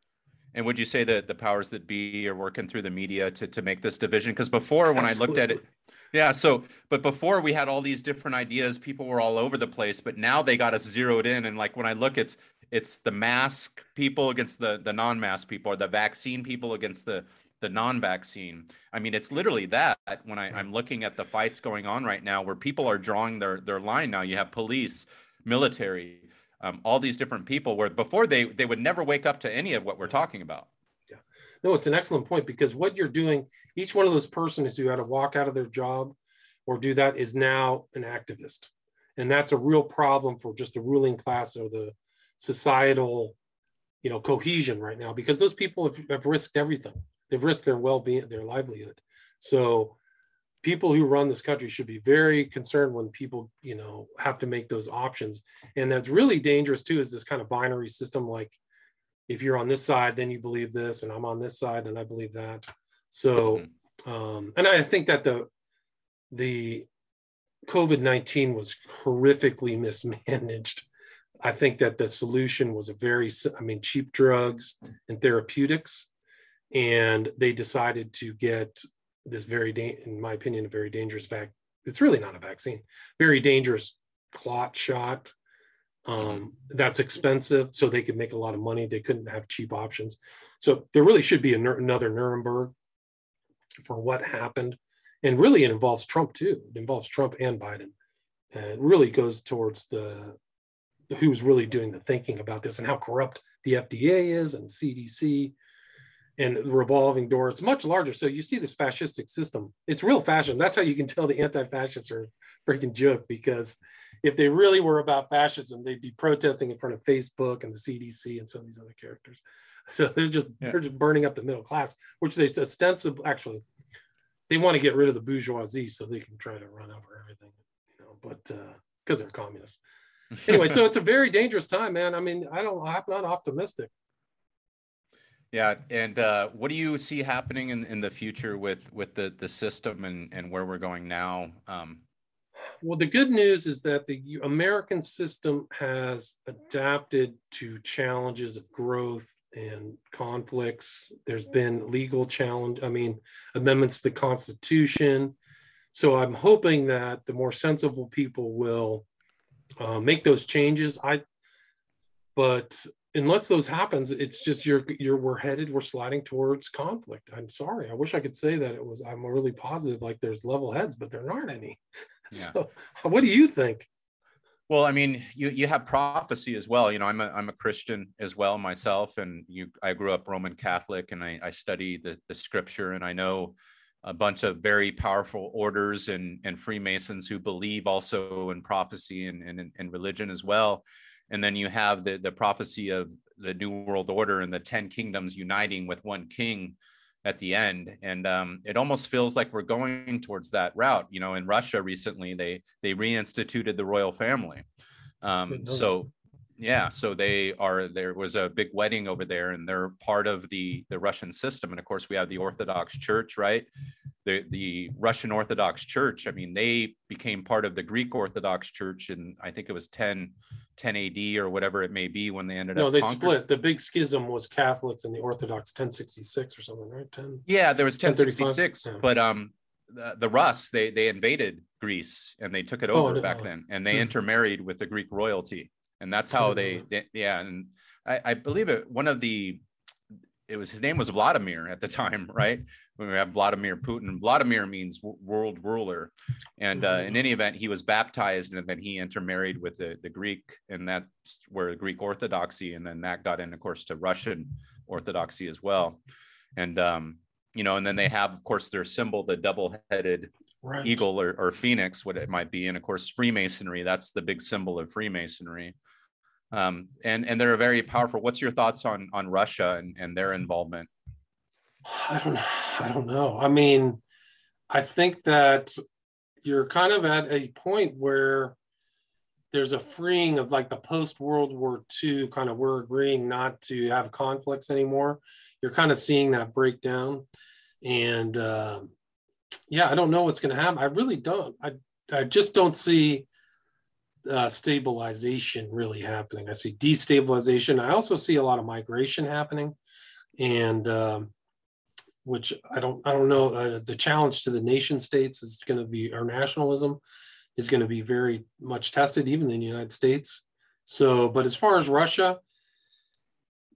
Speaker 1: and would you say that the powers that be are working through the media to, to make this division? Because before, when absolutely. I looked at it, yeah. So, but before we had all these different ideas, people were all over the place. But now they got us zeroed in, and like when I look, it's it's the mask people against the the non-mask people, or the vaccine people against the the non-vaccine. I mean, it's literally that. When I, I'm looking at the fights going on right now, where people are drawing their their line now. You have police, military, um, all these different people. Where before they they would never wake up to any of what we're talking about.
Speaker 2: Yeah, no, it's an excellent point because what you're doing, each one of those persons who had to walk out of their job or do that is now an activist, and that's a real problem for just the ruling class or the societal you know cohesion right now because those people have, have risked everything they've risked their well-being their livelihood so people who run this country should be very concerned when people you know have to make those options and that's really dangerous too is this kind of binary system like if you're on this side then you believe this and i'm on this side and i believe that so mm-hmm. um and i think that the the covid-19 was horrifically mismanaged I think that the solution was a very, I mean, cheap drugs and therapeutics. And they decided to get this very, da- in my opinion, a very dangerous vac. It's really not a vaccine, very dangerous clot shot. Um, that's expensive, so they could make a lot of money. They couldn't have cheap options. So there really should be a, another Nuremberg for what happened. And really, it involves Trump too. It involves Trump and Biden. And it really goes towards the who's really doing the thinking about this and how corrupt the FDA is and CDC and the revolving door. It's much larger. So you see this fascistic system. It's real fascism. That's how you can tell the anti-fascists are freaking joke because if they really were about fascism, they'd be protesting in front of Facebook and the CDC and some of these other characters. So they're just yeah. they're just burning up the middle class, which they ostensibly actually they want to get rid of the bourgeoisie so they can try to run over everything, you know, but because uh, they're communists anyway, so it's a very dangerous time, man. I mean, I don't, I'm not optimistic.
Speaker 1: Yeah, and uh, what do you see happening in, in the future with with the the system and and where we're going now? Um,
Speaker 2: well, the good news is that the American system has adapted to challenges of growth and conflicts. There's been legal challenge, I mean, amendments to the Constitution. So I'm hoping that the more sensible people will uh, make those changes. I, but unless those happens, it's just you're you're we're headed we're sliding towards conflict. I'm sorry. I wish I could say that it was. I'm really positive like there's level heads, but there aren't any. Yeah. So, what do you think?
Speaker 1: Well, I mean, you you have prophecy as well. You know, I'm a I'm a Christian as well myself, and you I grew up Roman Catholic, and I I study the the Scripture, and I know a bunch of very powerful orders and, and Freemasons who believe also in prophecy and, and, and religion as well. And then you have the, the prophecy of the New World Order and the 10 kingdoms uniting with one king at the end. And um, it almost feels like we're going towards that route. You know, in Russia recently, they they reinstituted the royal family. Um, so yeah so they are there was a big wedding over there and they're part of the the russian system and of course we have the orthodox church right? The the russian orthodox church i mean they became part of the greek orthodox church and i think it was 10 10 ad or whatever it may be when they ended
Speaker 2: no,
Speaker 1: up
Speaker 2: no they split. The big schism was catholics and the orthodox 1066 or something right? 10
Speaker 1: yeah there was 1066 yeah. but um the, the Rus they they invaded Greece and they took it oh, over oh, no, back then and they hmm. intermarried with the Greek royalty and that's how they, they yeah and I, I, believe it one of the it was his name was vladimir at the time right? When we have vladimir putin. Vladimir means world ruler. And uh, in any event he was baptized and then he intermarried with the, the greek and that's where greek orthodoxy and then that got in of course to russian orthodoxy as well. And um you know and then they have of course their symbol the double-headed right. eagle or, or phoenix, what it might be. And of course, Freemasonry, that's the big symbol of Freemasonry. Um, and, and they're very powerful. What's your thoughts on, on Russia and, and their involvement?
Speaker 2: I don't, I don't know. I mean, I think that you're kind of at a point where there's a freeing of like the post World War II kind of we're agreeing not to have conflicts anymore. You're kind of seeing that breakdown, and uh, yeah, I don't know what's going to happen. I really don't. I I just don't see uh, stabilization really happening. I see destabilization. I also see a lot of migration happening, and um, which I don't I don't know. Uh, the challenge to the nation states is going to be our nationalism is going to be very much tested, even in the United States. So, but as far as Russia,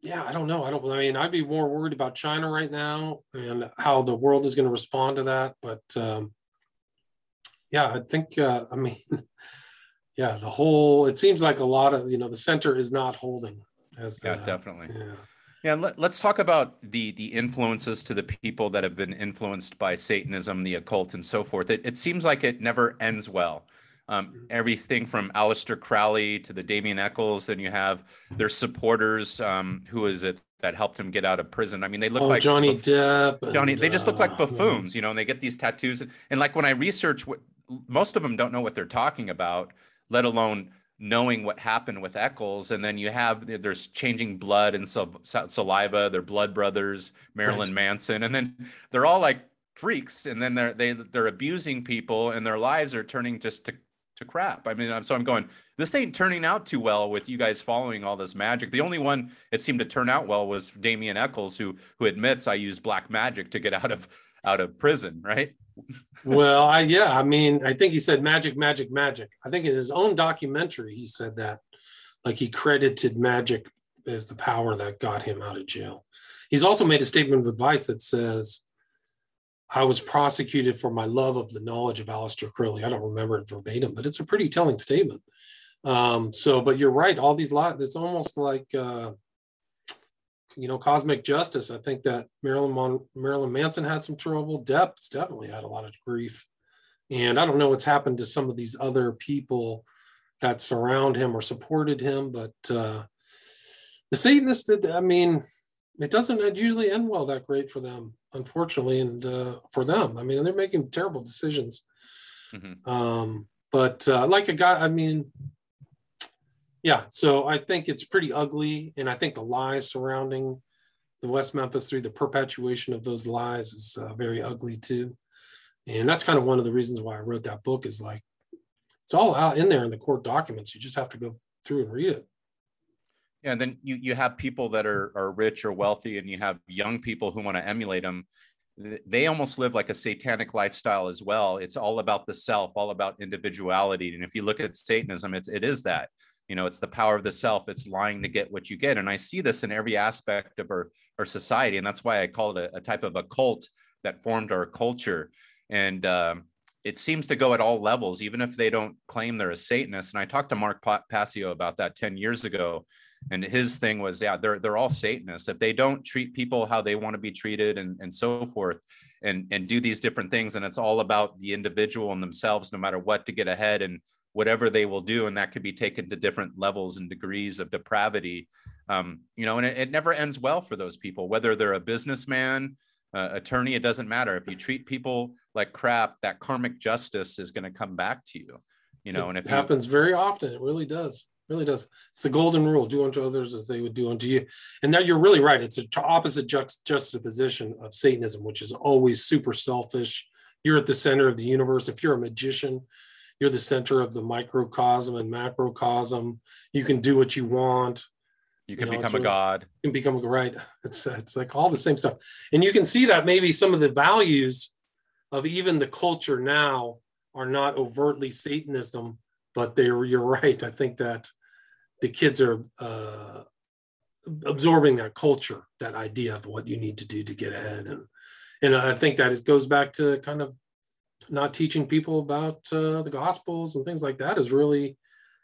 Speaker 2: yeah, I don't know. I don't. I mean, I'd be more worried about China right now and how the world is going to respond to that. But um, yeah, I think. Uh, I mean, yeah, the whole. It seems like a lot of you know the center is not holding. As
Speaker 1: the, yeah, definitely. Yeah. Yeah, let, us talk about the the influences to the people that have been influenced by Satanism, the occult, and so forth. It, it seems like it never ends well. Um, everything from Aleister Crowley to the Damien Echols, then you have their supporters. Um, who is it that helped him get out of prison? I mean, they look
Speaker 2: oh,
Speaker 1: like
Speaker 2: Johnny Depp.
Speaker 1: Johnny, and, they just look like uh, buffoons, you know. And they get these tattoos, and, and like when I research, what most of them don't know what they're talking about, let alone knowing what happened with Echols, and then you have there's changing blood and saliva. They're blood brothers, Marilyn right. Manson, and then they're all like freaks, and then they're they they're abusing people, and their lives are turning just to to crap. I mean, so I'm going. This ain't turning out too well with you guys following all this magic. The only one it seemed to turn out well was Damien Echols, who who admits I used black magic to get out of out of prison, right?
Speaker 2: well, I yeah, I mean, I think he said magic, magic, magic. I think in his own documentary he said that, like he credited magic as the power that got him out of jail. He's also made a statement with Vice that says, "I was prosecuted for my love of the knowledge of Aleister Crowley." I don't remember it verbatim, but it's a pretty telling statement. Um, so, but you're right. All these lot, it's almost like. Uh, you know, cosmic justice. I think that Marilyn Mon- Marilyn Manson had some trouble. Depp's definitely had a lot of grief, and I don't know what's happened to some of these other people that surround him or supported him, but uh, the Satanists did. I mean, it doesn't usually end well that great for them, unfortunately, and uh, for them. I mean, they're making terrible decisions. Mm-hmm. Um, but uh, like a guy, I mean, yeah, so I think it's pretty ugly, and I think the lies surrounding the West Memphis Three, the perpetuation of those lies, is uh, very ugly too. And that's kind of one of the reasons why I wrote that book. Is like it's all out in there in the court documents. You just have to go through and read it.
Speaker 1: Yeah, and then you you have people that are are rich or wealthy, and you have young people who want to emulate them. They almost live like a satanic lifestyle as well. It's all about the self, all about individuality. And if you look at Satanism, it's it is that you know it's the power of the self it's lying to get what you get and i see this in every aspect of our, our society and that's why i call it a, a type of a cult that formed our culture and um, it seems to go at all levels even if they don't claim they're a satanist and i talked to mark passio about that 10 years ago and his thing was yeah they're they're all satanists. If they don't treat people how they want to be treated and, and so forth and and do these different things and it's all about the individual and themselves no matter what to get ahead and whatever they will do and that could be taken to different levels and degrees of depravity. Um, you know and it, it, never ends well for those people whether they're a businessman uh, attorney it doesn't matter. If you treat people like crap that karmic justice is going to come back to you you know
Speaker 2: it
Speaker 1: and if
Speaker 2: it happens very often. It really does really does it's the golden rule do unto others as they would do unto you and now you're really right it's an opposite juxtaposition of satanism which is always super selfish you're at the center of the universe if you're a magician you're the center of the microcosm and macrocosm. You can do what you want.
Speaker 1: You can you know, become a god.
Speaker 2: You can become a right. It's it's like all the same stuff, and you can see that maybe some of the values of even the culture now are not overtly Satanism, but they're you're right. I think that the kids are uh, absorbing that culture, that idea of what you need to do to get ahead, and and I think that it goes back to kind of not teaching people about uh, the gospels and things like that is really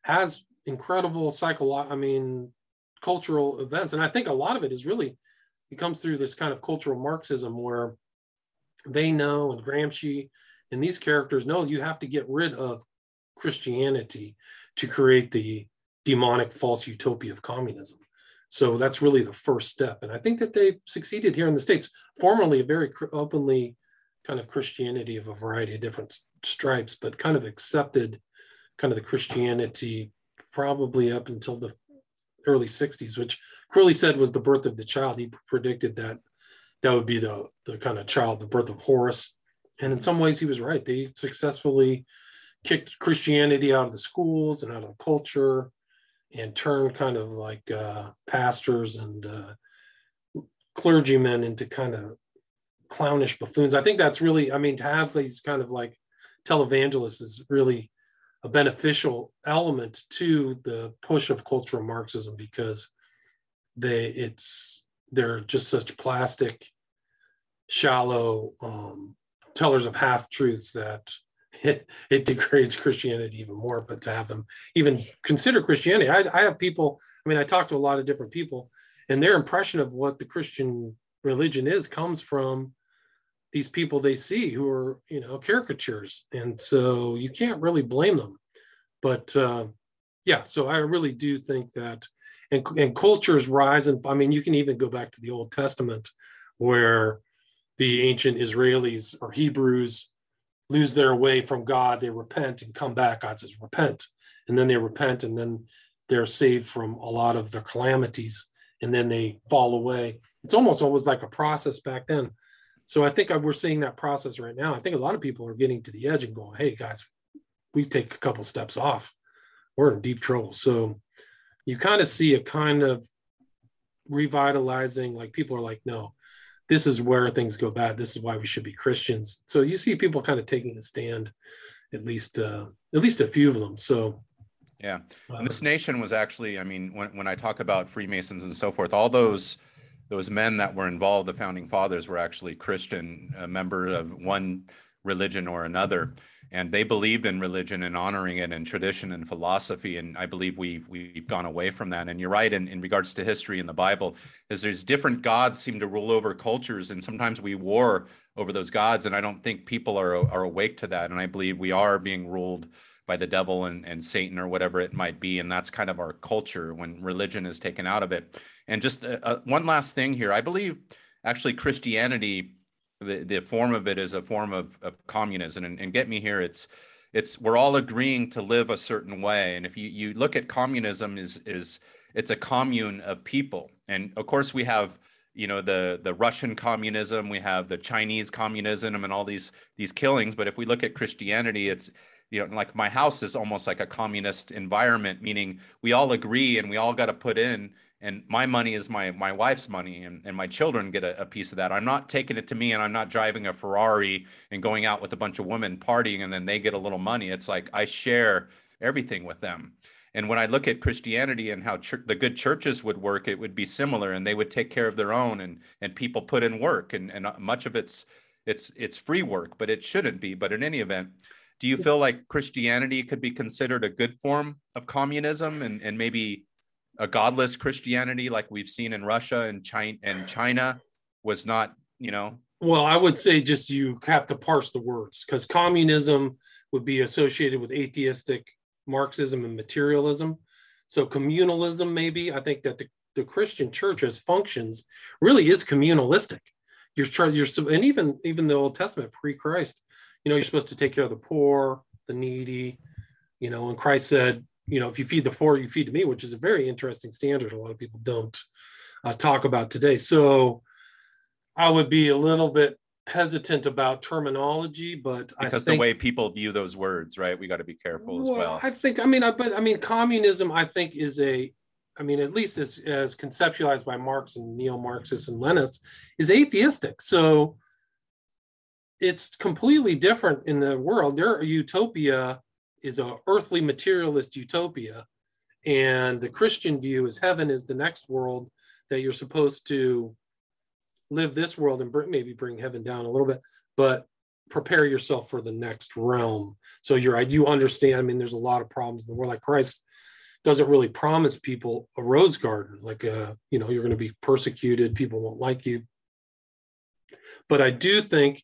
Speaker 2: has incredible psychological i mean cultural events. And i think a lot of it is really it comes through this kind of cultural marxism where they know and gramsci and these characters know you have to get rid of christianity to create the demonic false utopia of communism so that's really the first step and i think that they've succeeded here in the states formerly a very openly kind of Christianity of a variety of different stripes, but kind of accepted kind of the Christianity probably up until the early 60s, which Crowley said was the birth of the child. He predicted that that would be the, the kind of child, the birth of Horus. And in some ways, he was right. They successfully kicked Christianity out of the schools and out of the culture and turned kind of like uh, pastors and uh, clergymen into kind of clownish buffoons. I think that's really, I mean, to have these kind of like televangelists is really a beneficial element to the push of cultural Marxism because they it's they're just such plastic, shallow um, tellers of half truths that it, it degrades Christianity even more. But to have them even consider Christianity, I, I have people. I mean, I talk to a lot of different people, and their impression of what the Christian religion is comes from these people they see who are you know caricatures and so you can't really blame them but uh, yeah so i really do think that and, and cultures rise and i mean you can even go back to the old testament where the ancient israelis or hebrews lose their way from god they repent and come back god says repent and then they repent and then they're saved from a lot of their calamities and then they fall away it's almost always like a process back then so I think we're seeing that process right now. I think a lot of people are getting to the edge and going, "Hey guys, we take a couple steps off, we're in deep trouble." So you kind of see a kind of revitalizing. Like people are like, "No, this is where things go bad. This is why we should be Christians." So you see people kind of taking a stand, at least uh, at least a few of them. So
Speaker 1: yeah, and this uh, nation was actually, I mean, when when I talk about Freemasons and so forth, all those those men that were involved, the founding fathers, were actually Christian, a member of one religion or another, and they believed in religion and honoring it and tradition and philosophy. And I believe we've we've gone away from that. And you're right in, in regards to history in the Bible, is there's different gods seem to rule over cultures, and sometimes we war over those gods. And I don't think people are are awake to that. And I believe we are being ruled by the devil and, and Satan or whatever it might be. And that's kind of our culture when religion is taken out of it. And just uh, uh, one last thing here I believe actually Christianity, the, the form of it is a form of, of communism. And, and get me here, it's it's we're all agreeing to live a certain way. And if you, you look at communism is is it's a commune of people. And of course we have you know the the Russian communism, we have the Chinese communism and all these these killings. But if we look at Christianity, it's you know like my house is almost like a communist environment meaning we all agree and we all got to put in and my money is my my wife's money and, and my children get a, a, piece of that. I'm not taking it to me and i'm not driving a ferrari and going out with a bunch of women partying and then they get a little money. It's like i share everything with them. And when i look at christianity and how ch- the good churches would work it would be similar and they would take care of their own and and people put in work and and uh, much of it's it's it's free work but it shouldn't be. But in any event do you feel like Christianity could be considered a good form of communism and, and maybe a godless Christianity like we've seen in Russia and China and China was not, you know?
Speaker 2: Well, I would say just you have to parse the words because communism would be associated with atheistic Marxism and materialism. So communalism, maybe I think that the, the Christian church as functions really is communalistic. You're trying, you're and even even the Old Testament pre-Christ, you know, you're supposed to take care of the poor, the needy, you know, and Christ said, you know, if you feed the poor, you feed to me, which is a very interesting standard. A lot of people don't uh, talk about today. So I would be a little bit hesitant about terminology, but
Speaker 1: because think, the way people view those words, right? We got to be careful as well, well.
Speaker 2: I think, I mean, I, but I mean, communism, I think, is a, I mean, at least as, as conceptualized by Marx and neo-Marxists and Leninists, is atheistic. So it's completely different in the world. Their utopia is a earthly materialist utopia, and the Christian view is heaven is the next world that you're supposed to live this world and bring, maybe bring heaven down a little bit, but prepare yourself for the next realm. So you're you understand. I mean, there's a lot of problems in the world. Like Christ doesn't really promise people a rose garden, like a, uh, you know, you're going to be persecuted, people won't like you. But I do think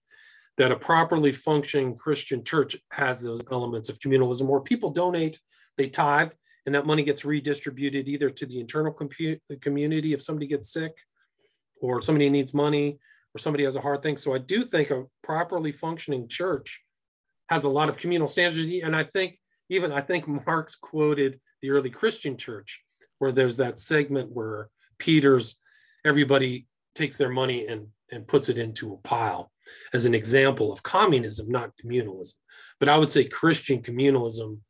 Speaker 2: that a properly functioning Christian church has those elements of communalism where people donate, they tithe, and that money gets redistributed either to the internal community if somebody gets sick or somebody needs money or somebody has a hard thing. So I do think a properly functioning church has a lot of communal standards. And I think even I think Marx quoted the early Christian church, where there's that segment where Peter's everybody takes their money and, and puts it into a pile as an example of communism, not communalism. But I would say Christian communalism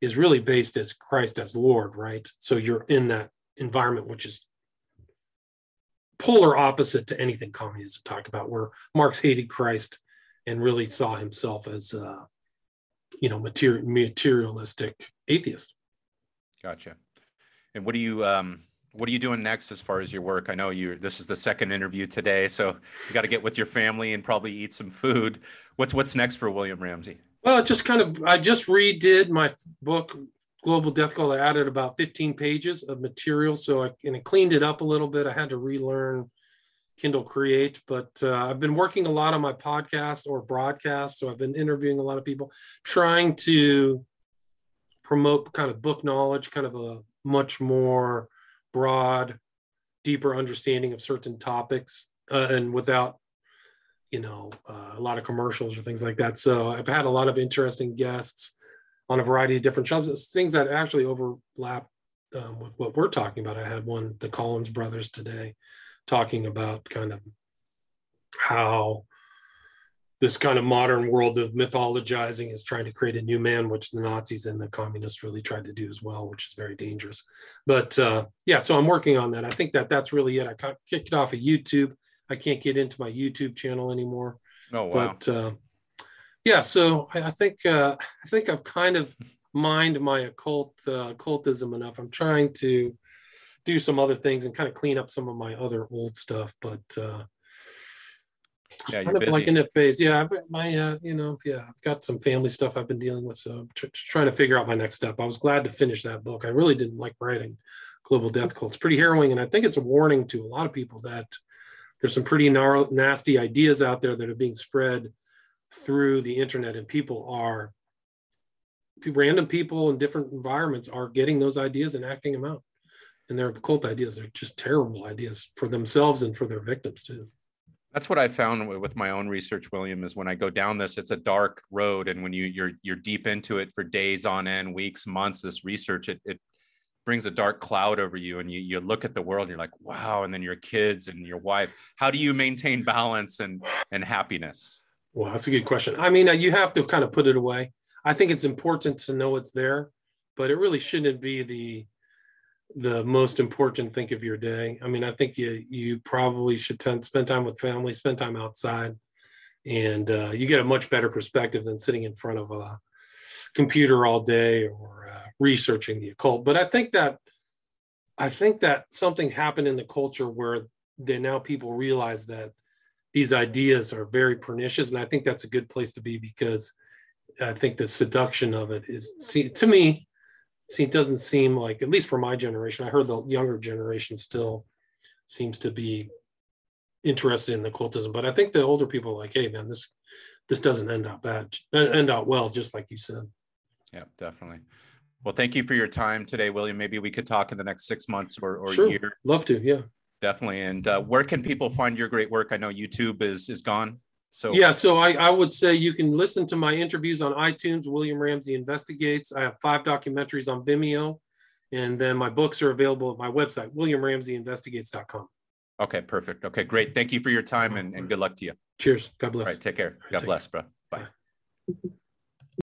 Speaker 2: is really based as Christ as Lord, right? So you're in that environment, which is polar opposite to anything communism talked about, where Marx hated Christ and really saw himself as, uh, you know, material, materialistic atheist.
Speaker 1: Gotcha. And what do you um, what are you doing next as far as your work? I know you this is the second interview today, so you got to get with your family and probably eat some food. What's what's next for William Ramsey?
Speaker 2: Well, just kind of I just redid my book Global Death Cult. I added about 15 pages of material, so I and cleaned it up a little bit. I had to relearn Kindle Create, but uh, I've been working a lot on my podcast or broadcast. So I've been interviewing a lot of people, trying to promote kind of book knowledge, kind of a much more broad, deeper understanding of certain topics, uh, and without you know uh, a lot of commercials or things like that. So I've had a lot of interesting guests on a variety of different shows, things that actually overlap um, with what we're talking about. I had one, the Collins brothers today, talking about kind of how this kind of modern world of mythologizing is trying to create a new man, which the Nazis and the communists really tried to do as well, which is very dangerous. But uh, yeah, so I'm working on that. I think that that's really it. I kicked off of YouTube. I can't get into my YouTube channel anymore.
Speaker 1: Oh wow!
Speaker 2: But uh, yeah, so I, I think uh, I think I've kind of mined my occult uh, occultism enough. I'm trying to do some other things and kind of clean up some of my other old stuff. But uh,
Speaker 1: yeah, you're busy.
Speaker 2: like in that phase. Yeah, my uh, you know, yeah, I've got some family stuff I've been dealing with, so tr- trying to figure out my next step. I was glad to finish that book. I really didn't like writing Global Death Cult. It's pretty harrowing, and I think it's a warning to a lot of people that there's some pretty gnarly, nasty ideas out there that are being spread through the internet, and people are random people in different environments are getting those ideas and acting them out and they're cult ideas. They're just terrible ideas for themselves and for their victims too.
Speaker 1: That's what I found with my own research, William, is when I go down this, it's a dark road. And when you you're you're deep into it for days on end, weeks, months, this research, it, it brings a dark cloud over you and you, you look at the world and you're like, wow. And then your kids and your wife, how do you maintain balance and, and happiness?
Speaker 2: Well, that's a good question. I mean, uh, you have to kind of put it away. I think it's important to know it's there, but it really shouldn't be the the most important thing of your day. I mean, I think you you probably should spend time with family, spend time outside, and uh, you get a much better perspective than sitting in front of a computer all day or uh, researching the occult. But I think that I think that something happened in the culture where they now people realize that these ideas are very pernicious, and I think that's a good place to be because I think the seduction of it is see to me see, it doesn't seem like, at least for my generation, I heard the younger generation still seems to be interested in the cultism, but I think the older people are like, hey man, this this doesn't end out bad, end out well, just like you said.
Speaker 1: Yeah, definitely. Well, thank you for your time today, William. Maybe we could talk in the next six months or, or
Speaker 2: sure.
Speaker 1: year.
Speaker 2: Love to, yeah.
Speaker 1: Definitely. And uh, where can people find your great work? I know YouTube is is gone.
Speaker 2: So yeah, so I, I would say you can listen to my interviews on iTunes. William Ramsey Investigates. I have five documentaries on Vimeo, and then my books are available at my website, WilliamRamseyInvestigates.com.
Speaker 1: Okay, perfect. Okay, great. Thank you for your time and, and good luck to you.
Speaker 2: Cheers. God bless.
Speaker 1: All right, take care. God bless, bro. Bye. Bye.